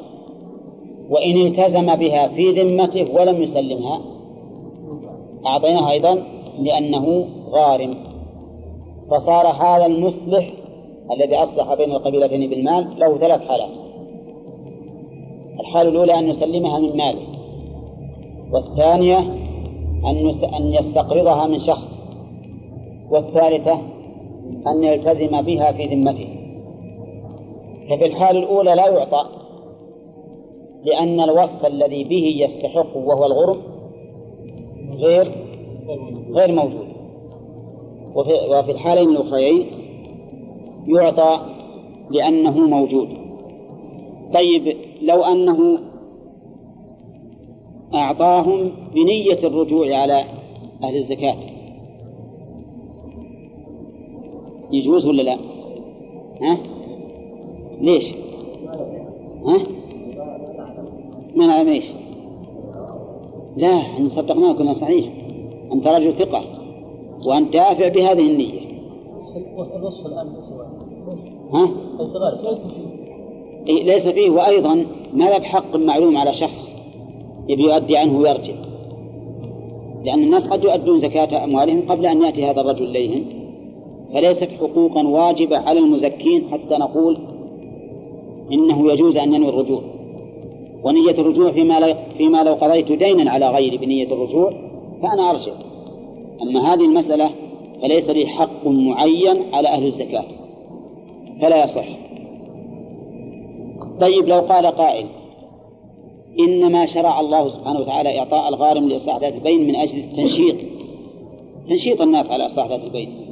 وإن التزم بها في ذمته ولم يسلمها أعطيناه أيضا لأنه غارم. فصار هذا المصلح الذي أصلح بين القبيلتين بالمال له ثلاث حالات. الحالة الأولى أن يسلمها من ماله. والثانية أن أن يستقرضها من شخص. والثالثة أن يلتزم بها في ذمته. ففي الحال الأولى لا يعطى لأن الوصف الذي به يستحق وهو الغرم غير غير موجود. وفي, وفي الحالين الأخريين يعطى لأنه موجود. طيب لو أنه أعطاهم بنية الرجوع على أهل الزكاة يجوز ولا لا؟ ها؟ ليش؟ ها؟ من على إيش؟ لا إحنا صدقناه كنا صحيح أنت رجل ثقة وأنت دافع بهذه الآن ها؟ ليس فيه وأيضا ما له بحق معلوم على شخص يبي يؤدي عنه ويرجع لأن الناس قد يؤدون زكاة أموالهم قبل أن يأتي هذا الرجل إليهم فليست حقوقا واجبة على المزكين حتى نقول إنه يجوز أن ينوي الرجوع. ونية الرجوع فيما, فيما لو قضيت دينا على غيري بنية الرجوع فأنا أرجع. أما هذه المسألة فليس لي حق معين على أهل الزكاة. فلا يصح. طيب لو قال قائل إنما شرع الله سبحانه وتعالى إعطاء الغارم لإصلاح ذات البين من أجل التنشيط. تنشيط الناس على إصلاح ذات البين.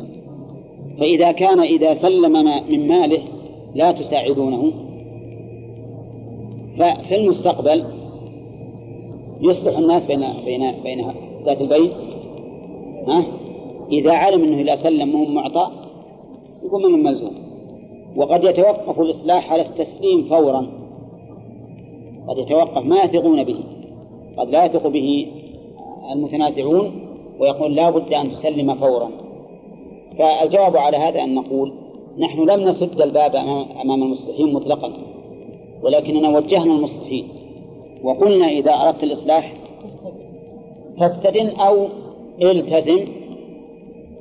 فإذا كان إذا سلم من ماله لا تساعدونه. ففي المستقبل يصلح الناس بين بين بين ذات البين ها؟ إذا علم أنه إذا سلم مهم معطى يكون من ملزوم وقد يتوقف الإصلاح على التسليم فورا. قد يتوقف ما يثقون به. قد لا يثق به المتنازعون ويقول لا بد أن تسلم فورا. فالجواب على هذا أن نقول نحن لم نسد الباب أمام المصلحين مطلقا ولكننا وجهنا المصلحين وقلنا إذا أردت الإصلاح فاستدن أو التزم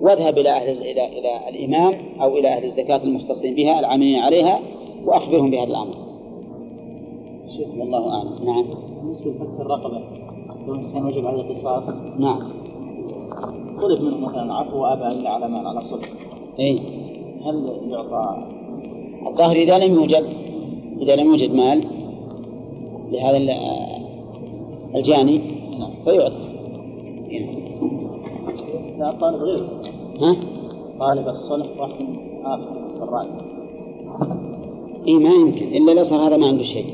واذهب إلى أهل إلى إلى الإمام أو إلى أهل الزكاة المختصين بها العاملين عليها وأخبرهم بهذا الأمر. شيخ والله أعلم، نعم. بالنسبة لفك الرقبة لو الإنسان وجب عليه القصاص. نعم. طلب منه مثلا عفو وأبى إلا على مال على صدق. إي. هل يعطى الظاهر إذا لم يوجد إذا لم يوجد مال لهذا الجاني نعم. فيعطى. لا طالب غير ها؟ طالب الصلح رحم آخر في الرأي اي ما يمكن إلا لو صار هذا ما عنده شيء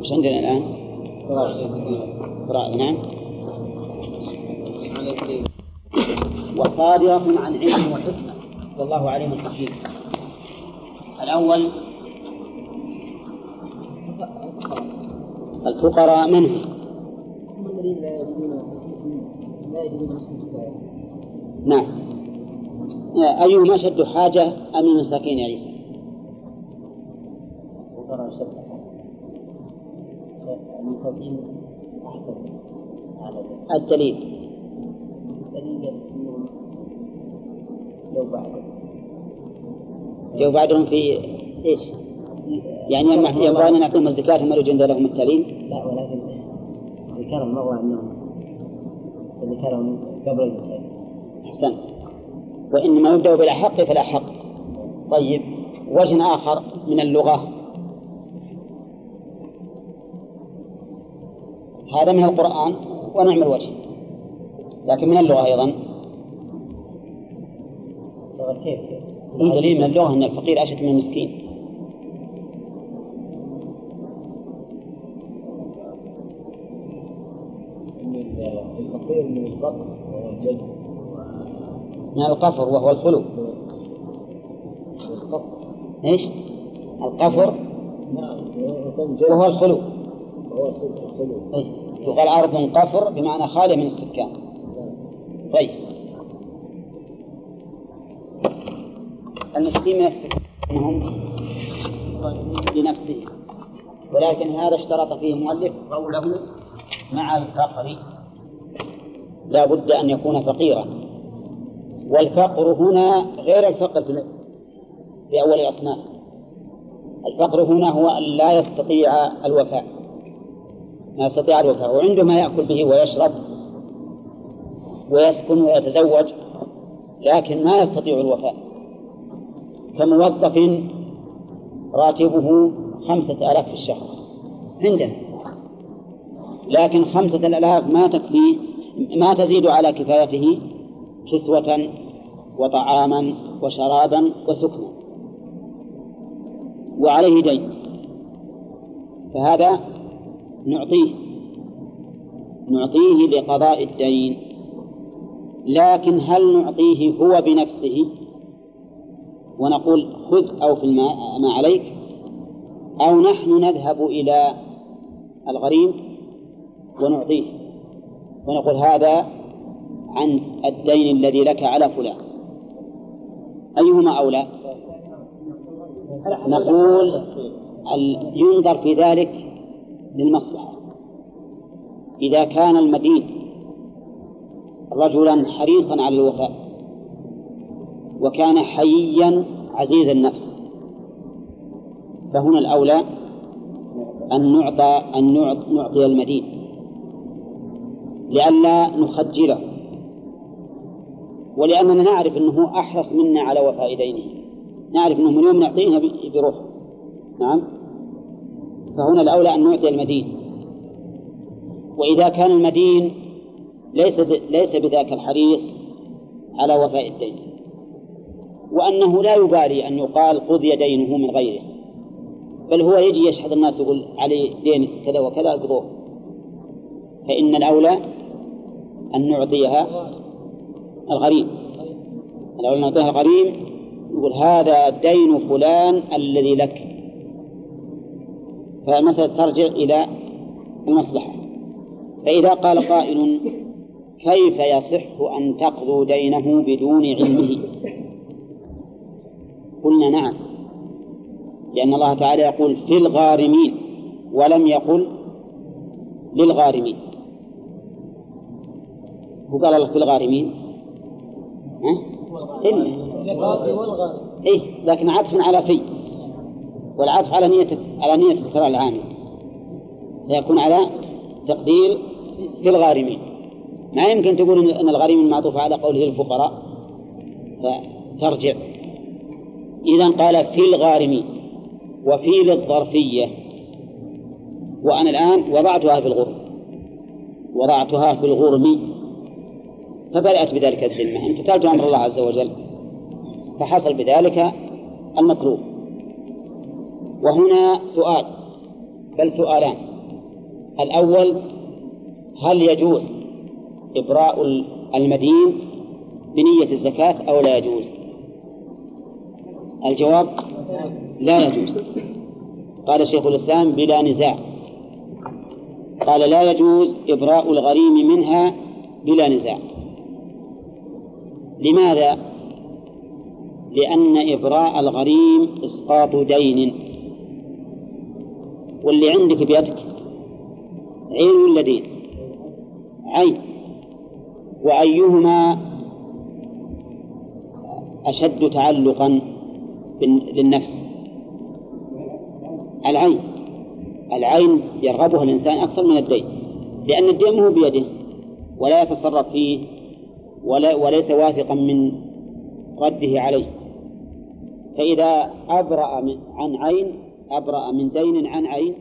وش عندنا الآن؟ فقراء نعم وصادرة عن علم وحكمة. والله عليم حكيم. الأول الفقراء من هم؟ الذين لا يجدون لا يجدون نعم أيهما أشد حاجة أم المساكين يا عيسى؟ الفقراء أشد المساكين أحسن. الدليل. الدليل لو بعد. جو بعدهم في إيش؟ يعني يبغون أن يعطيهم الزكاة هم يريدون لهم التعليم لا ولكن ذكر المرة أنهم ذكرهم قبل المساكين أحسنت. وإنما يبدأ بالأحق فالأحق. طيب وجه آخر من اللغة؟ هذا من القرآن ونعم الوجه. لكن من اللغة أيضا؟ كيف؟ هم دليل من اللغة أن الفقير أشد من المسكين. الفقير من الفقر من القفر وهو الخلو. إيش؟ القفر وهو الخلو. وهو الخلو أي يقال أرض قفر بمعنى خالية من السكان. طيب. المسكين من السكان هم لنفسه. ولكن هذا اشترط فيه المؤلف قوله مع الفقر. لا بد أن يكون فقيرا. والفقر هنا غير الفقر في في أول الأصناف. الفقر هنا هو أن لا يستطيع الوفاء. ما يستطيع الوفاء. وعنده ما يأكل به ويشرب. ويسكن ويتزوج لكن ما يستطيع الوفاء. كموظف راتبه خمسة آلاف في الشهر عندنا. لكن خمسة آلاف ما تكفي ما تزيد على كفايته كسوة وطعاما وشرابا وسكنا. وعليه دين. فهذا نعطيه نعطيه لقضاء الدين. لكن هل نعطيه هو بنفسه ونقول خذ أو في ما عليك؟ أو نحن نذهب إلى الغريم ونعطيه ونقول هذا عن الدين الذي لك على فلان. أيهما أولى؟ نقول ينظر في ذلك للمصلحة. إذا كان المدين رجلا حريصا على الوفاء وكان حييا عزيز النفس. فهنا الأولى أن نعطى أن نعط- نعطي المدين لئلا نخجله ولأننا نعرف أنه أحرص منا على وفاء دينه. نعرف أنه من يوم نعطيه ب- بروح نعم؟ فهنا الأولى أن نعطي المدين. وإذا كان المدين ليس ليس بذاك الحريص على وفاء الدين. وأنه لا يبالي أن يقال قضي دينه من غيره. بل هو يجي يشهد الناس يقول عليه دين كذا وكذا اقضوه. فإن الأولى أن نعطيها الغريم الأولى أن نعطيها الغريم يقول هذا دين فلان الذي لك. فالمسألة ترجع إلى المصلحة. فإذا قال قائل كيف يصح أن تقضوا دينه بدون علمه؟ قلنا نعم لأن الله تعالى يقول في الغارمين ولم يقل للغارمين. هو قال الله في الغارمين؟ ها؟ إلا. إيه لكن عطف على في والعطف على نية على نية تكرار العامل فيكون على تقدير في الغارمين. ما يمكن تقول أن الغارمين معطوف على قوله الفقراء. فترجع إذا قال في الغارمين وفي للظرفية. وأنا الآن وضعتها في الغرم. وضعتها في الغرم. فبرأت بذلك الذمة. امتثلت أمر الله عز وجل. فحصل بذلك المطلوب وهنا سؤال. بل سؤالان. الأول هل يجوز إبراء المدين بنية الزكاة أو لا يجوز؟ الجواب لا يجوز. قال شيخ الإسلام بلا نزاع. قال لا يجوز إبراء الغريم منها بلا نزاع. لماذا؟ لأن إبراء الغريم إسقاط دين. واللي عندك بيدك عين ولا دين؟ عين. وأيهما أشد تعلقا للنفس العين. العين يرغبها الإنسان أكثر من الدين لأن الدين هو بيده ولا يتصرف فيه ولا وليس واثقا من رده عليه. فإذا أبرأ عن عين أبرأ من دين عن عين